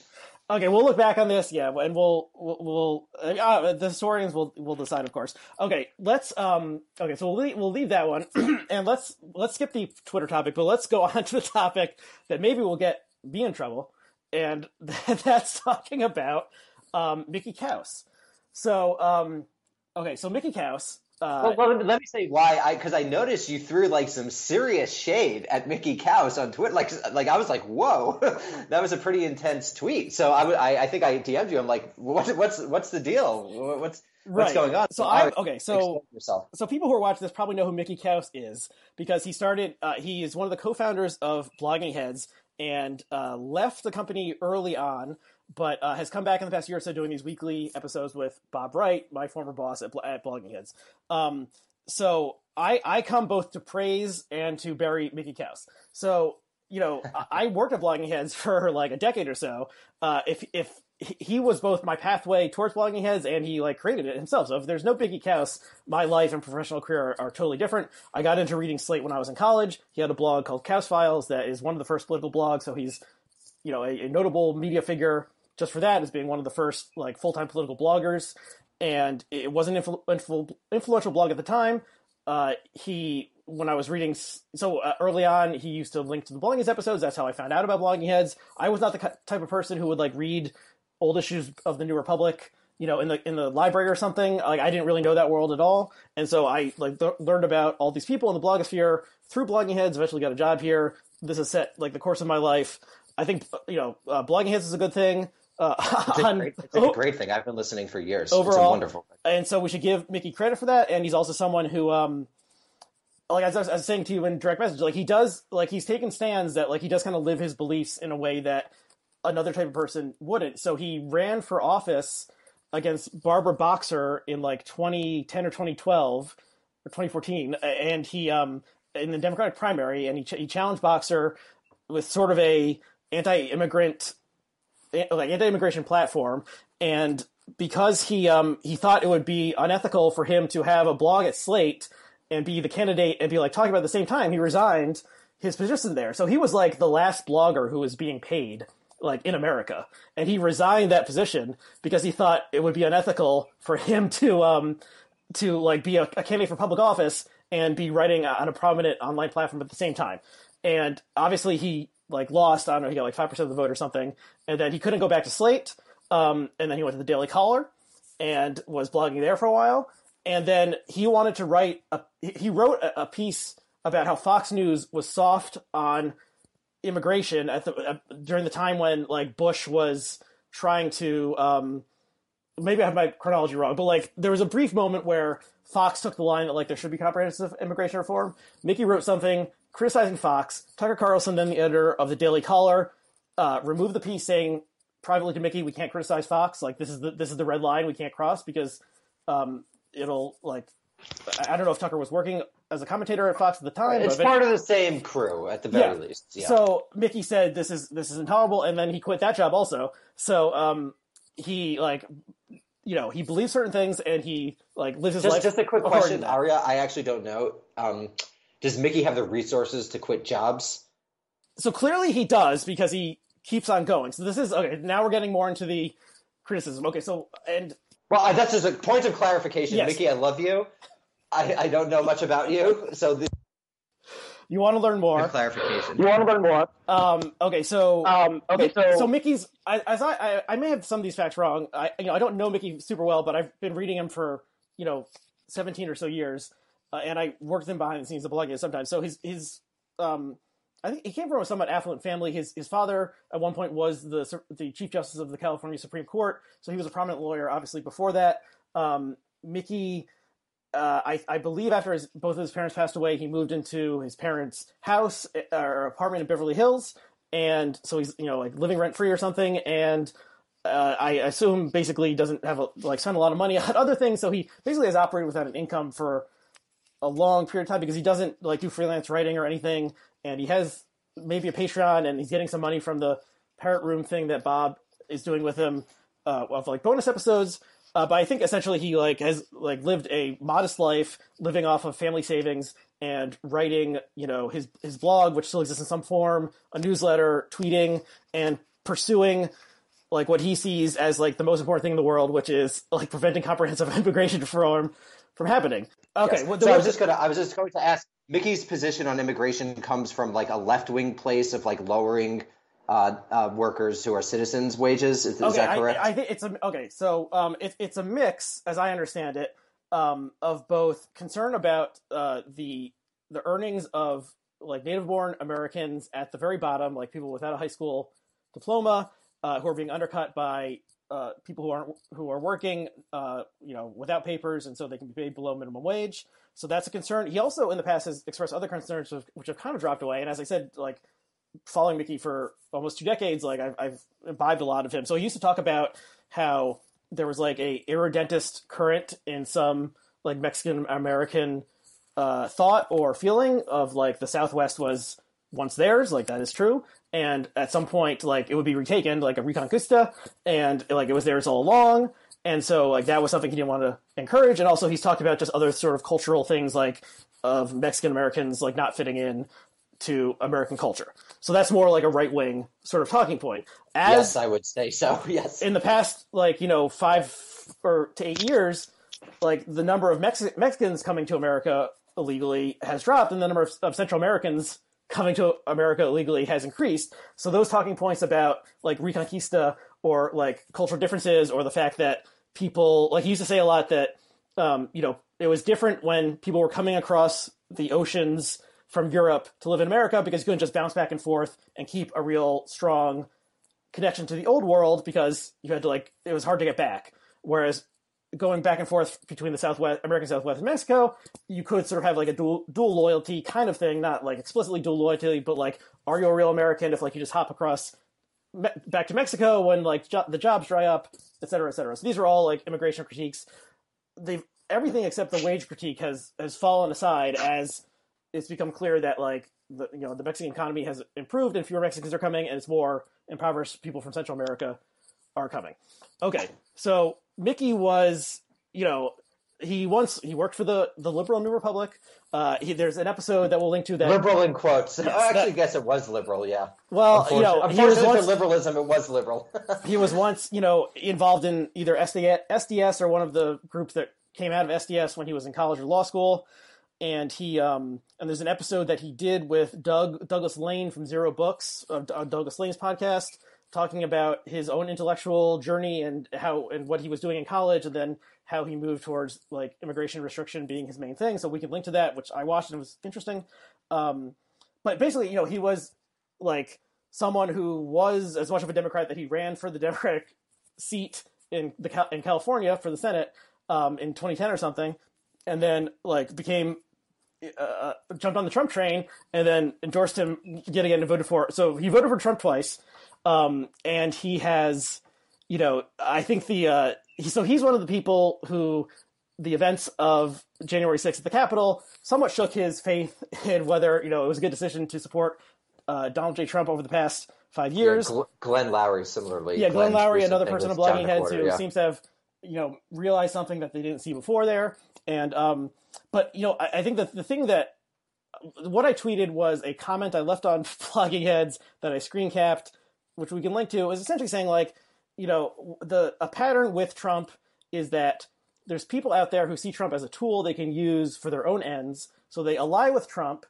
Speaker 2: Okay, we'll look back on this, yeah, and we'll we'll, we'll uh, the historians will will decide, of course. Okay, let's um okay, so we'll leave, we'll leave that one, <clears throat> and let's let's skip the Twitter topic, but let's go <laughs> on to the topic that maybe will get be in trouble, and that's talking about um Mickey Kaus. So um okay, so Mickey Kaus. Uh,
Speaker 3: well, let, me, let me say why. I because I noticed you threw like some serious shade at Mickey Kaus on Twitter. Like, like I was like, whoa, <laughs> that was a pretty intense tweet. So I, would- I, I think I DM'd you. I'm like, what, what's what's the deal? What- What's what's
Speaker 2: Right.
Speaker 3: going on?
Speaker 2: So
Speaker 3: I
Speaker 2: I okay, so
Speaker 3: yourself.
Speaker 2: so people who are watching this probably know who Mickey Kaus is because he started. Uh, he is one of the co-founders of Blogging Heads and uh, left the company early on, but uh, has come back in the past year or so doing these weekly episodes with Bob Wright, my former boss at, at Blogging Heads. Um, so I I come both to praise and to bury Mickey Kaus. So you know <laughs> I- I worked at Blogging Heads for like a decade or so. Uh, if if he- he was both my pathway towards blogging heads and he like created it himself. So if there's no Mickey Kaus, my life and professional career are, are totally different. I got into reading Slate when I was in college. He had a blog called Kaus Files that is one of the first political blogs. So he's you know a, a notable media figure just for that as being one of the first like full-time political bloggers. And it was an influ- influ- influential blog at the time. Uh, he when i was reading so uh, early on he used to link to the blogging heads episodes. That's how i found out about blogging heads. I was not the type of person who would like read old issues of the new republic you know in the in the library or something. Like i didn't really know that world at all. And so i like th- learned about all these people in the blogosphere through blogging heads eventually got a job here. This has set like the course of my life. I think you know uh, blogging heads is a good thing uh, <laughs>
Speaker 3: It's a,
Speaker 2: on-
Speaker 3: great, it's a great thing. I've been listening for years. it's a
Speaker 2: Overall-
Speaker 3: wonderful.
Speaker 2: and so we should give Mickey credit for that. And he's also someone who, um, like as I was, I was saying to you in direct message, like he does, like he's taken stands that like he does kind of live his beliefs in a way that another type of person wouldn't. So he ran for office against Barbara Boxer in like 2010 or 2012 or 2014, and he um in the Democratic primary, and he ch- he challenged Boxer with sort of a anti-immigrant like anti-immigration platform and because he um he thought it would be unethical for him to have a blog at Slate and be the candidate and be like talking about at the same time he resigned his position there. So he was like the last blogger who was being paid like in America. And he resigned that position because he thought it would be unethical for him to um to like be a, a candidate for public office and be writing on a prominent online platform at the same time. And obviously he like lost. I don't know, he got like five percent of the vote or something, and then he couldn't go back to Slate. Um, and then he went to the Daily Caller and was blogging there for a while. And then he wanted to write a he wrote a, a piece about how Fox News was soft on immigration at the uh, during the time when like Bush was trying to um, maybe I have my chronology wrong, but like there was a brief moment where Fox took the line that like there should be comprehensive immigration reform. Mickey wrote something criticizing Fox. Tucker Carlson, then the editor of the Daily Caller, uh, removed the piece saying privately to Mickey, "We can't criticize Fox. Like this is the this is the red line we can't cross because um, it'll like I don't know if Tucker was working as a commentator at Fox at the time.
Speaker 3: It's part of the same crew at the very
Speaker 2: Yeah.
Speaker 3: least. Yeah.
Speaker 2: So Mickey said this is this is intolerable, and then he quit that job also. So um, he like you know he believes certain things, and he like lives his
Speaker 3: just,
Speaker 2: life.
Speaker 3: just a quick question. Aria. I actually don't know. Um, does Mickey have the resources to quit jobs?
Speaker 2: So clearly he does because he keeps on going. So this is okay. Now we're getting more into the criticism. Okay, so and
Speaker 3: well, that's just a point of clarification.
Speaker 2: Yes.
Speaker 3: Mickey, I love you. I, I don't know much about you, so this
Speaker 2: you want to learn more.
Speaker 3: clarification.
Speaker 4: You want to learn more?
Speaker 2: Um, okay, so
Speaker 4: Um, okay, so,
Speaker 2: so Mickey's. I, as I, I, I may have some of these facts wrong. I, you know, I don't know Mickey super well, but I've been reading him for you know, seventeen or so years, uh, and I worked him behind the scenes of blogging sometimes. So his his, um, I think he came from a somewhat affluent family. His his father at one point was the the chief justice of the California Supreme Court, so he was a prominent lawyer. Obviously, before that, um, Mickey. Uh, I, I believe after his, both of his parents passed away, he moved into his parents' house uh, or apartment in Beverly Hills, and so he's you know like living rent free or something. And uh, I assume basically doesn't have a, like spend a lot of money <laughs> on other things, so he basically has operated without an income for a long period of time because he doesn't like do freelance writing or anything, and he has maybe a Patreon, and he's getting some money from the Parrot Room thing that Bob is doing with him uh, of like bonus episodes. Uh, but I think essentially he like has like lived a modest life, living off of family savings and writing, you know, his his blog, which still exists in some form, a newsletter, tweeting, and pursuing like what he sees as like the most important thing in the world, which is like preventing comprehensive <laughs> immigration reform from happening. Okay,
Speaker 3: Yes.
Speaker 2: well,
Speaker 3: so I was just gonna I was just going to ask. Mickey's position on immigration comes from like a left wing place of like lowering uh, uh, workers who are citizens' wages. Is, is that correct?
Speaker 2: I, I think it's a okay. So um, it, it's a mix, as I understand it, um, of both concern about uh, the the earnings of like native-born Americans at the very bottom, like people without a high school diploma, uh, who are being undercut by uh, people who aren't who are working, uh, you know, without papers, and so they can be paid below minimum wage. So that's a concern. He also, in the past, has expressed other concerns which- have kind of dropped away. And as I said, like following Mickey for almost two decades, like I've, I've imbibed a lot of him. So he used to talk about how there was like a irredentist current in some like Mexican American uh, thought or feeling of like the Southwest was once theirs, like that is true, and at some point like it would be retaken, like a reconquista, and like it was theirs all along. And so like that was something he didn't want to encourage. And also he's talked about just other sort of cultural things like of Mexican Americans like not fitting in to American culture. So that's more like a right wing sort of talking point. As
Speaker 3: yes, I would say so. <laughs> Yes.
Speaker 2: in the past, like you know, five or to eight years, like the number of Mexi- Mexicans coming to America illegally has dropped, and the number of, of Central Americans coming to America illegally has increased. So those talking points about like Reconquista or like cultural differences or the fact that people like he used to say a lot that um, you know it was different when people were coming across the oceans from Europe to live in America because you couldn't just bounce back and forth and keep a real strong connection to the old world because you had to like it was hard to get back. Whereas going back and forth between the Southwest American Southwest and Mexico, you could sort of have like a dual dual loyalty kind of thing, not like explicitly dual loyalty, but like are you a real American if like you just hop across me- back to Mexico when like jo- the jobs dry up, et cetera, et cetera. So these are all like immigration critiques. They've everything except the wage critique has has fallen aside as it's become clear that like the you know the Mexican economy has improved and fewer Mexicans are coming and it's more impoverished people from Central America are coming. Okay, so Mickey was you know he once he worked for the the liberal New Republic. Uh, he, there's an episode that we'll link to that.
Speaker 3: liberal in quotes.
Speaker 2: Yes,
Speaker 3: I actually
Speaker 2: that-
Speaker 3: guess it was liberal. Yeah.
Speaker 2: well, you know, he was once
Speaker 3: for liberalism, it was liberal. <laughs>
Speaker 2: he was once, you know, involved in either SDS, SDS or one of the groups that came out of SDS when he was in college or law school. And he, um, and there's an episode that he did with Doug Douglas Lain from Zero Books, uh, Douglas Lain's podcast, talking about his own intellectual journey and how and what he was doing in college, and then how he moved towards like immigration restriction being his main thing. So we can link to that, which I watched and was interesting. Um, but basically, you know, he was like someone who was as much of a Democrat that he ran for the Democratic seat in the in California for the Senate um, in 2010 or something, and then like became uh, jumped on the Trump train and then endorsed him yet again and voted for. So he voted for Trump twice, um, and he has, you know, I think the uh, he, so he's one of the people who the events of January 6th at the Capitol somewhat shook his faith <laughs> in whether you know it was a good decision to support uh, Donald J. Trump over the past five years.
Speaker 3: Yeah, Glenn Loury, similarly.
Speaker 2: Yeah, Glenn
Speaker 3: Glenn's Loury,
Speaker 2: another person of Blogging who
Speaker 3: yeah.
Speaker 2: seems to have you know realized something that they didn't see before there. And um, but you know, I, I think that the thing that what I tweeted was a comment I left on <laughs> Blogging Heads that I screen capped, which we can link to, is essentially saying like, you know, the a pattern with Trump is that there's people out there who see Trump as a tool they can use for their own ends, so they ally with Trump,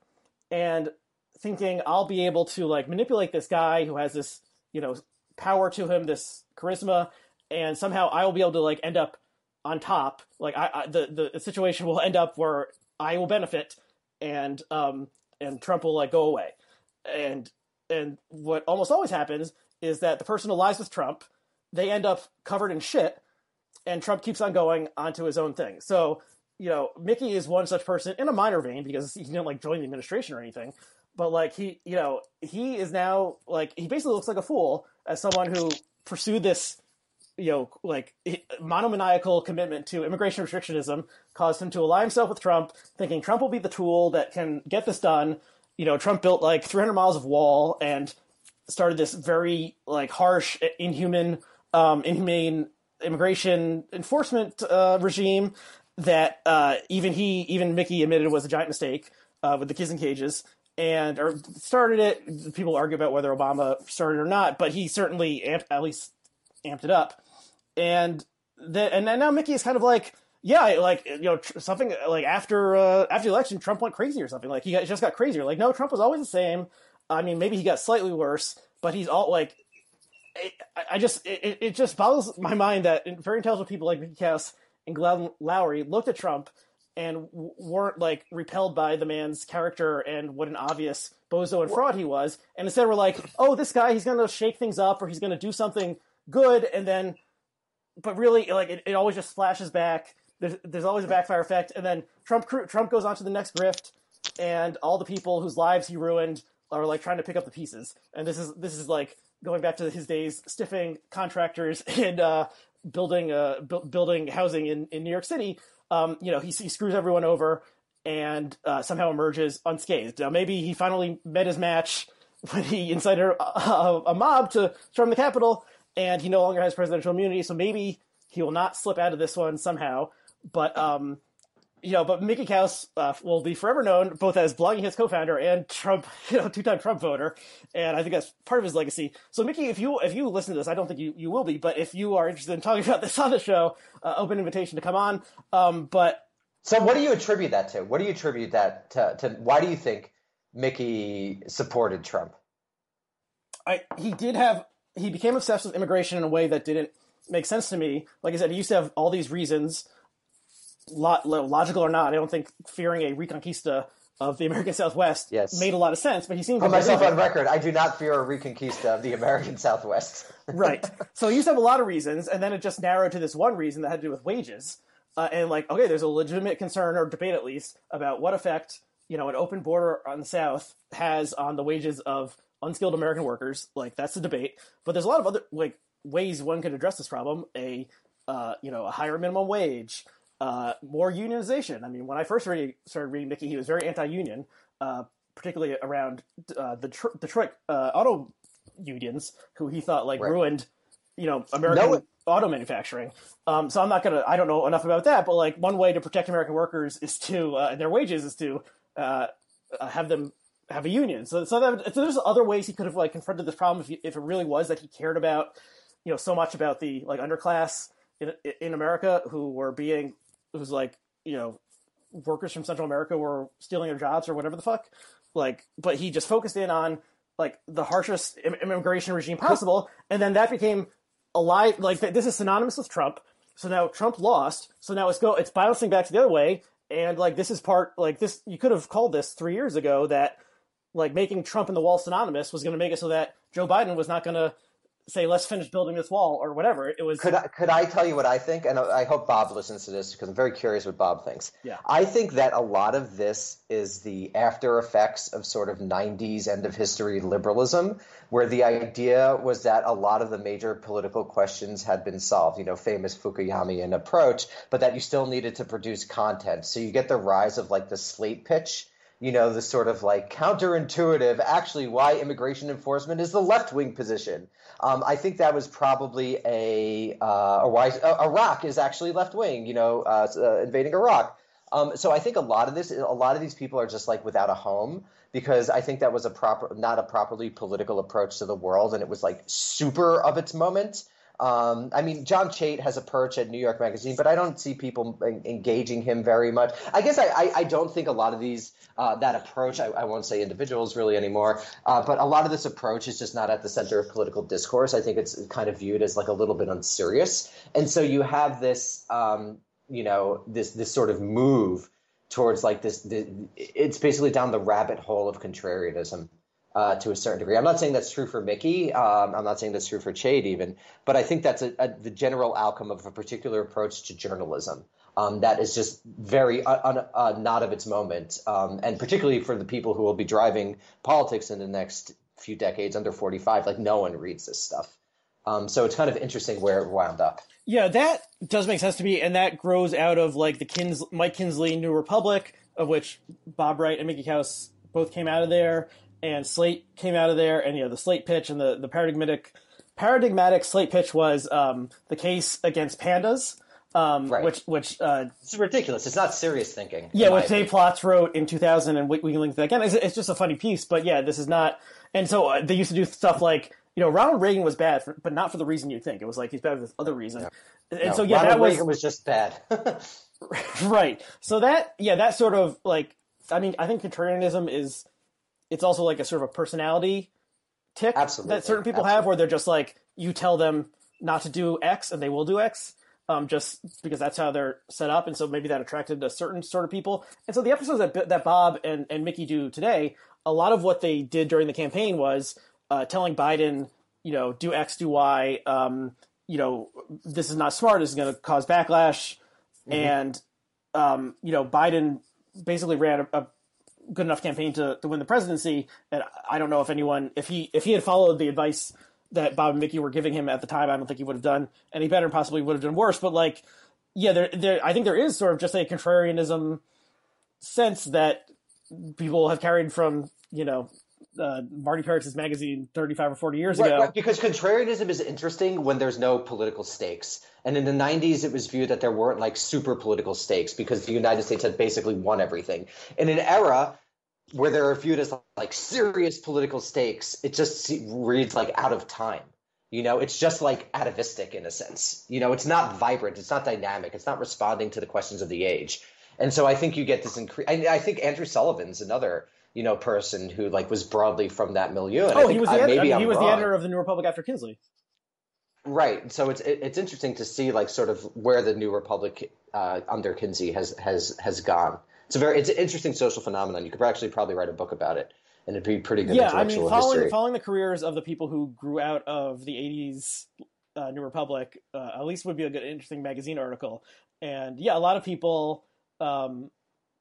Speaker 2: and thinking I'll be able to like manipulate this guy who has this, you know, power to him, this charisma, and somehow I will be able to like end up on top. Like I, I the the situation will end up where I will benefit, and um and Trump will like go away, and and what almost always happens is that the person who lies with Trump, they end up covered in shit, and Trump keeps on going onto his own thing. So you know, Mickey is one such person in a minor vein because he didn't like join the administration or anything, but like he, you know, he is now like he basically looks like a fool as someone who pursued this you know, like monomaniacal commitment to immigration restrictionism caused him to ally himself with Trump, thinking Trump will be the tool that can get this done. You know, Trump built like 300 miles of wall and started this very like harsh, inhuman, um, inhumane immigration enforcement uh, regime that uh, even he, even Mickey admitted was a giant mistake uh, with the kids in cages and or started it. People argue about whether Obama started or not, but he certainly amped, at least amped it up. And the, and now Mickey is kind of like, yeah, like you know something like after uh, after the election, Trump went crazy or something. Like he got, just got crazier. Like no, Trump was always the same. I mean, maybe he got slightly worse, but he's all like. It, I just it, it just boggles my mind that very intelligent people like Mickey Kaus and Glenn Loury looked at Trump and weren't like repelled by the man's character and what an obvious bozo and fraud he was, and instead were like, "Oh, this guy, he's going to shake things up, or he's going to do something good," and then, but really, like it, it always just flashes back. There's, there's always a backfire effect, and then Trump Trump goes on to the next grift, and all the people whose lives he ruined are like trying to pick up the pieces, and this is this is like going back to his days stiffing contractors <laughs> and uh, building uh, bu- building housing in, in New York City um, you know, he, he screws everyone over and uh, somehow emerges unscathed. Now, maybe he finally met his match <laughs> when he incited a, a, a, mob to storm the Capitol, and he no longer has presidential immunity. So maybe he will not slip out of this one somehow. But um, you know, but Mickey Kaus uh, will be forever known both as Blogging his co-founder and Trump, <laughs> you know, two-time Trump voter, and I think that's part of his legacy. So, Mickey, if you if you listen to this, I don't think you, you will be, but if you are interested in talking <laughs> about this on the show, uh, open invitation to come on. Um, but
Speaker 3: so, what do you attribute that to? What do you attribute that to? to why do you think Mickey supported Trump?
Speaker 2: I he did have he became obsessed with immigration in a way that didn't make sense to me. Like I said, he used to have all these reasons logical or not, I don't think fearing a reconquista of the American Southwest
Speaker 3: yes.
Speaker 2: made a lot of sense. But he seemed
Speaker 3: to put myself on record. I do not fear a reconquista of the American Southwest. <laughs>
Speaker 2: right. So he used to have a lot of reasons, and then it just narrowed to this one reason that had to do with wages. Uh, and like, okay, there's a legitimate concern or debate at least about what effect you know an open border on the South has on the wages of unskilled American workers. Like that's the debate. But there's a lot of other like ways one could address this problem. A uh, you know a higher minimum wage uh, more unionization. I mean, when I first started reading Mickey, he was very anti-union, uh, particularly around uh, the tr- Detroit uh, auto unions, who he thought like right. ruined, you know, American no. auto manufacturing. Um, so I'm not gonna, I don't know enough about that, but like one way to protect American workers is to uh, and their wages is to uh, have them have a union. So, so, that, so there's other ways he could have like confronted this problem if, he, if it really was that he cared about, you know, so much about the like underclass in, in America who were being who's like you know workers from Central America were stealing their jobs or whatever the fuck. Like, but he just focused in on like the harshest immigration regime possible, and then that became a lie. Like this is synonymous with Trump. So now Trump lost. So now it's go. It's bouncing back to the other way, and like this is part like this. You could have called this three years ago that like making Trump and the wall synonymous was going to make it so that Joe Biden was not going to say let's finish building this wall or whatever. It was
Speaker 3: could I, could I tell you what I think? And I hope Bob listens to this because I'm very curious what Bob thinks.
Speaker 2: Yeah.
Speaker 3: I think that a lot of this is the after effects of sort of 90s end of history liberalism where the idea was that a lot of the major political questions had been solved. You know famous Fukuyamian approach but that you still needed to produce content. So you get the rise of like the slate pitch you know, the sort of like counterintuitive, actually, why immigration enforcement is the left wing position. Um, I think that was probably a, uh, or uh, Iraq is actually left wing, you know, uh, uh, invading Iraq. Um, so I think a lot of this, a lot of these people are just like without a home because I think that was a proper, not a properly political approach to the world, and it was like super of its moment. Um, I mean, John Chait has a perch at New York Magazine, but I don't see people engaging him very much. I guess I, I, I don't think a lot of these uh, that approach. I, I, won't say individuals really anymore, uh, but a lot of this approach is just not at the center of political discourse. I think it's kind of viewed as like a little bit unserious, and so you have this, um, you know, this this sort of move towards like this. The, it's basically down the rabbit hole of contrarianism uh, to a certain degree. I'm not saying that's true for Mickey. Um, I'm not saying that's true for Chait even, but I think that's a, a, the general outcome of a particular approach to journalism. Um, that is just very uh, uh, not of its moment, um, and particularly for the people who will be driving politics in the next few decades under 45. Like no one reads this stuff, um, so it's kind of interesting where it wound up.
Speaker 2: Yeah, that does make sense to me, and that grows out of like the Kins- Mike Kinsley New Republic, of which Bob Wright and Mickey Kaus both came out of there, and Slate came out of there, and you know the Slate pitch and the the paradigmatic paradigmatic Slate pitch was um, the case against pandas. Um, right. Which, which, uh,
Speaker 3: it's ridiculous. It's not serious thinking.
Speaker 2: Yeah, what Dave Plotz wrote in 2000, and we, we, can link that again. It's, it's, just a funny piece, but yeah, this is not. And so uh, they used to do stuff like, you know, Ronald Reagan was bad, for, but not for the reason you think. It was like he's bad for this other reason. And
Speaker 3: no,
Speaker 2: so yeah,
Speaker 3: Ronald
Speaker 2: that was
Speaker 3: Reagan was just bad. <laughs>
Speaker 2: right. So that yeah, that sort of like I mean, I think contrarianism is it's also like a sort of a personality tick
Speaker 3: Absolutely.
Speaker 2: that certain people
Speaker 3: Absolutely.
Speaker 2: have where they're just like you tell them not to do X and they will do X. Um, just because that's how they're set up, and so maybe that attracted a certain sort of people. And so the episodes that that Bob and, and Mickey do today, a lot of what they did during the campaign was uh, telling Biden, you know, do X, do Y. Um, you know, this is not smart. This is going to cause backlash, mm-hmm. and um, you know, Biden basically ran a, a good enough campaign to, to win the presidency. And I don't know if anyone, if he if he had followed the advice that Bob and Mickey were giving him at the time, I don't think he would have done any better and possibly would have done worse. But like, yeah, there, there, I think there is sort of just a contrarianism sense that people have carried from, you know, uh, Marty Peretz's magazine 35 or 40 years
Speaker 3: right,
Speaker 2: ago.
Speaker 3: Right, because contrarianism is interesting when there's no political stakes. And in the 90s, it was viewed that there weren't like super political stakes because the United States had basically won everything. In an era where they're viewed as like serious political stakes, it just reads like out of time. You know, it's just like atavistic in a sense. You know, it's not vibrant, it's not dynamic, it's not responding to the questions of the age. And so I think you get this increase. I think Andrew Sullivan's another you know person who like was broadly from that milieu. And
Speaker 2: oh,
Speaker 3: he
Speaker 2: was the, maybe I mean, he was wrong. the editor of the New Republic after Kinsley.
Speaker 3: Right. So it's it, it's interesting to see like sort of where the New Republic uh, under Kinsley has has has gone. It's a very it's an interesting social phenomenon. You could actually probably write a book about it, and it'd be pretty good.
Speaker 2: Yeah, I mean, following
Speaker 3: history.
Speaker 2: following the careers of the people who grew out of the '80s uh, New Republic, uh, at least would be a good, interesting magazine article. And yeah, a lot of people. Um,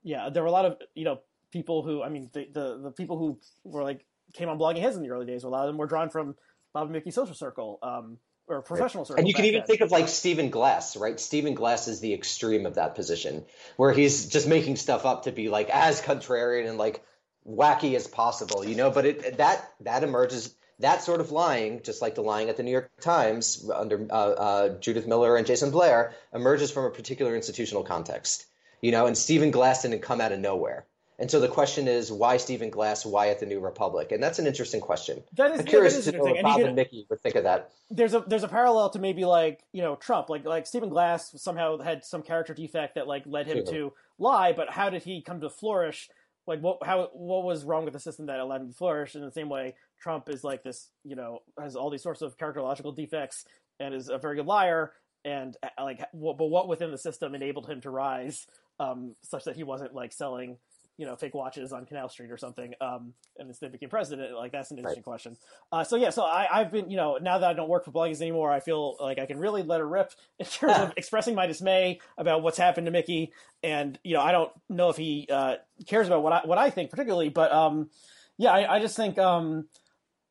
Speaker 2: yeah, there were a lot of you know people who I mean the, the the, people who were like came on blogging heads in the early days. A lot of them were drawn from Bob and Mickey social circle. Um, or professional.
Speaker 3: And you can even
Speaker 2: then.
Speaker 3: think of like Stephen Glass, right? Stephen Glass is the extreme of that position, where he's just making stuff up to be like as contrarian and like wacky as possible, you know. But it that that emerges that sort of lying, just like the lying at the New York Times under uh, uh, Judith Miller and Jason Blair, emerges from a particular institutional context, you know. And Stephen Glass didn't come out of nowhere. And so the question is, why Stephen Glass? Why at the New Republic? And that's an interesting question.
Speaker 2: That is,
Speaker 3: I'm curious
Speaker 2: yeah,
Speaker 3: to know what Bob and, and Mickey would think of that.
Speaker 2: There's a there's a parallel to maybe like you know Trump, like like Stephen Glass somehow had some character defect that like led him to lie, but how did he come to flourish? Like what how what was wrong with the system that allowed him to flourish? In the same way, Trump is like this, you know, has all these sorts of characterological defects and is a very good liar. And uh, like, but what within the system enabled him to rise, um, such that he wasn't like selling you know fake watches on Canal Street or something, um, and instead became president. Like that's an interesting right. question. Uh, so yeah, so I, I've been you know now that I don't work for bloggers anymore, I feel like I can really let it rip in <laughs> terms of <laughs> expressing my dismay about what's happened to Mickey, and you know I don't know if he uh, cares about what I what I think particularly, but um, yeah, I, I just think um,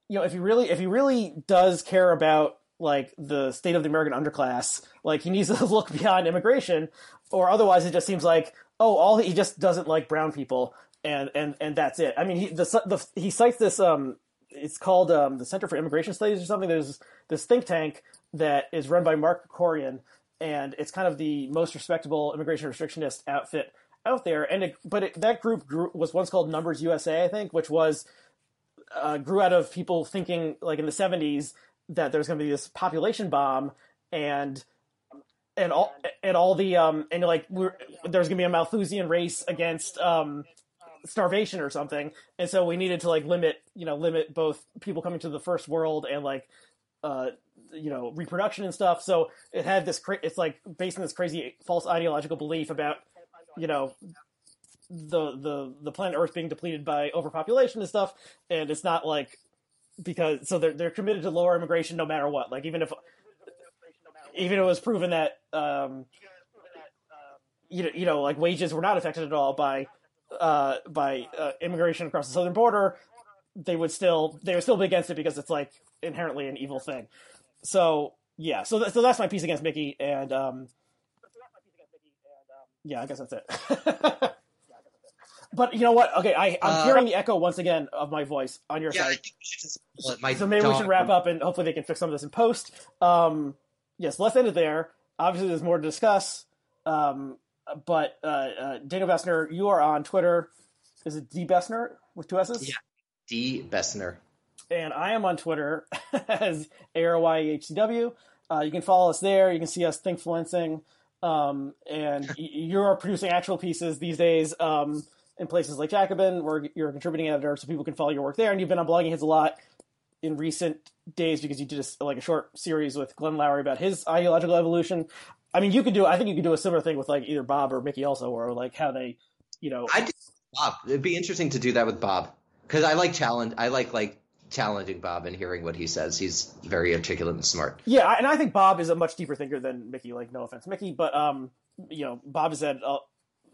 Speaker 2: you know if he really if he really does care about like the state of the American underclass, like he needs to <laughs> look beyond immigration, or otherwise it just seems like oh, all he just doesn't like brown people, and and and that's it. I mean, he the, the he cites this um, it's called um, the Center for Immigration Studies or something. There's this think tank that is run by Mark Krikorian, and it's kind of the most respectable immigration restrictionist outfit out there, and it, but it, that group grew, was once called Numbers USA, I think, which was uh, grew out of people thinking like in the '70s that there's going to be this population bomb, and and all and all the um and like there's to be a Malthusian race against um starvation or something, and so we needed to like limit you know limit both people coming to the first world and like uh you know reproduction and stuff. So it had this cra- it's like based on this crazy false ideological belief about you know the the the planet Earth being depleted by overpopulation and stuff, and it's not like because so they're they're committed to lower immigration no matter what. Like even if even if it was proven that um, you know you know like wages were not affected at all by uh, by uh, immigration across the southern border, they would still they would still be against it because it's like inherently an evil thing. So yeah, so th- so that's my piece against Mickey, and um, yeah, I guess that's it. <laughs> but you know what? Okay, I, I'm
Speaker 3: Uh,
Speaker 2: hearing the echo once again of my voice on your
Speaker 3: Yeah, I
Speaker 2: side.
Speaker 3: think we should just my
Speaker 2: So maybe we should wrap up, and hopefully they can fix some of this in post. Um, yes, let's end it there. Obviously, there's more to discuss. Um, but uh, uh, Daniel Bessner, you are on Twitter. Is it D Bessner with two S's?
Speaker 3: Yeah. D. Bessner.
Speaker 2: and I am on Twitter <laughs> as ARYHCW. Uh, you can follow us there. You can see us thinkfluencing. Um, and <laughs> you're producing actual pieces these days um, in places like Jacobin, where you're a contributing editor, so people can follow your work there. And you've been on Blogging Heads a lot in recent days because you did a, like a short series with Glenn Loury about his ideological evolution. I mean, you could do. I think you could do a similar thing with like either Bob or Mickey also, or like how they, you know,
Speaker 3: I do Bob. It'd be interesting to do that with Bob because I like challenge. I like like challenging Bob and hearing what he says. He's very articulate and smart.
Speaker 2: Yeah, and I think Bob is a much deeper thinker than Mickey. Like, no offense, Mickey, but um, you know, Bob has had a,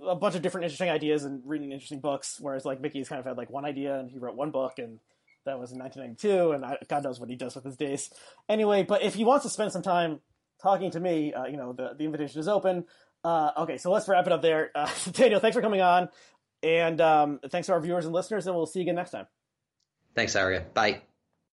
Speaker 2: a bunch of different interesting ideas and reading interesting books, whereas like Mickey's kind of had like one idea and he wrote one book, and that was in 1992, and I, God knows what he does with his days. Anyway, but if he wants to spend some time talking to me, uh, you know, the the invitation is open. Uh, okay, so let's wrap it up there. <laughs> Uh, Daniel, thanks for coming on, and um, thanks to our viewers and listeners, and we'll see you again next time.
Speaker 3: Thanks, Aria. Bye.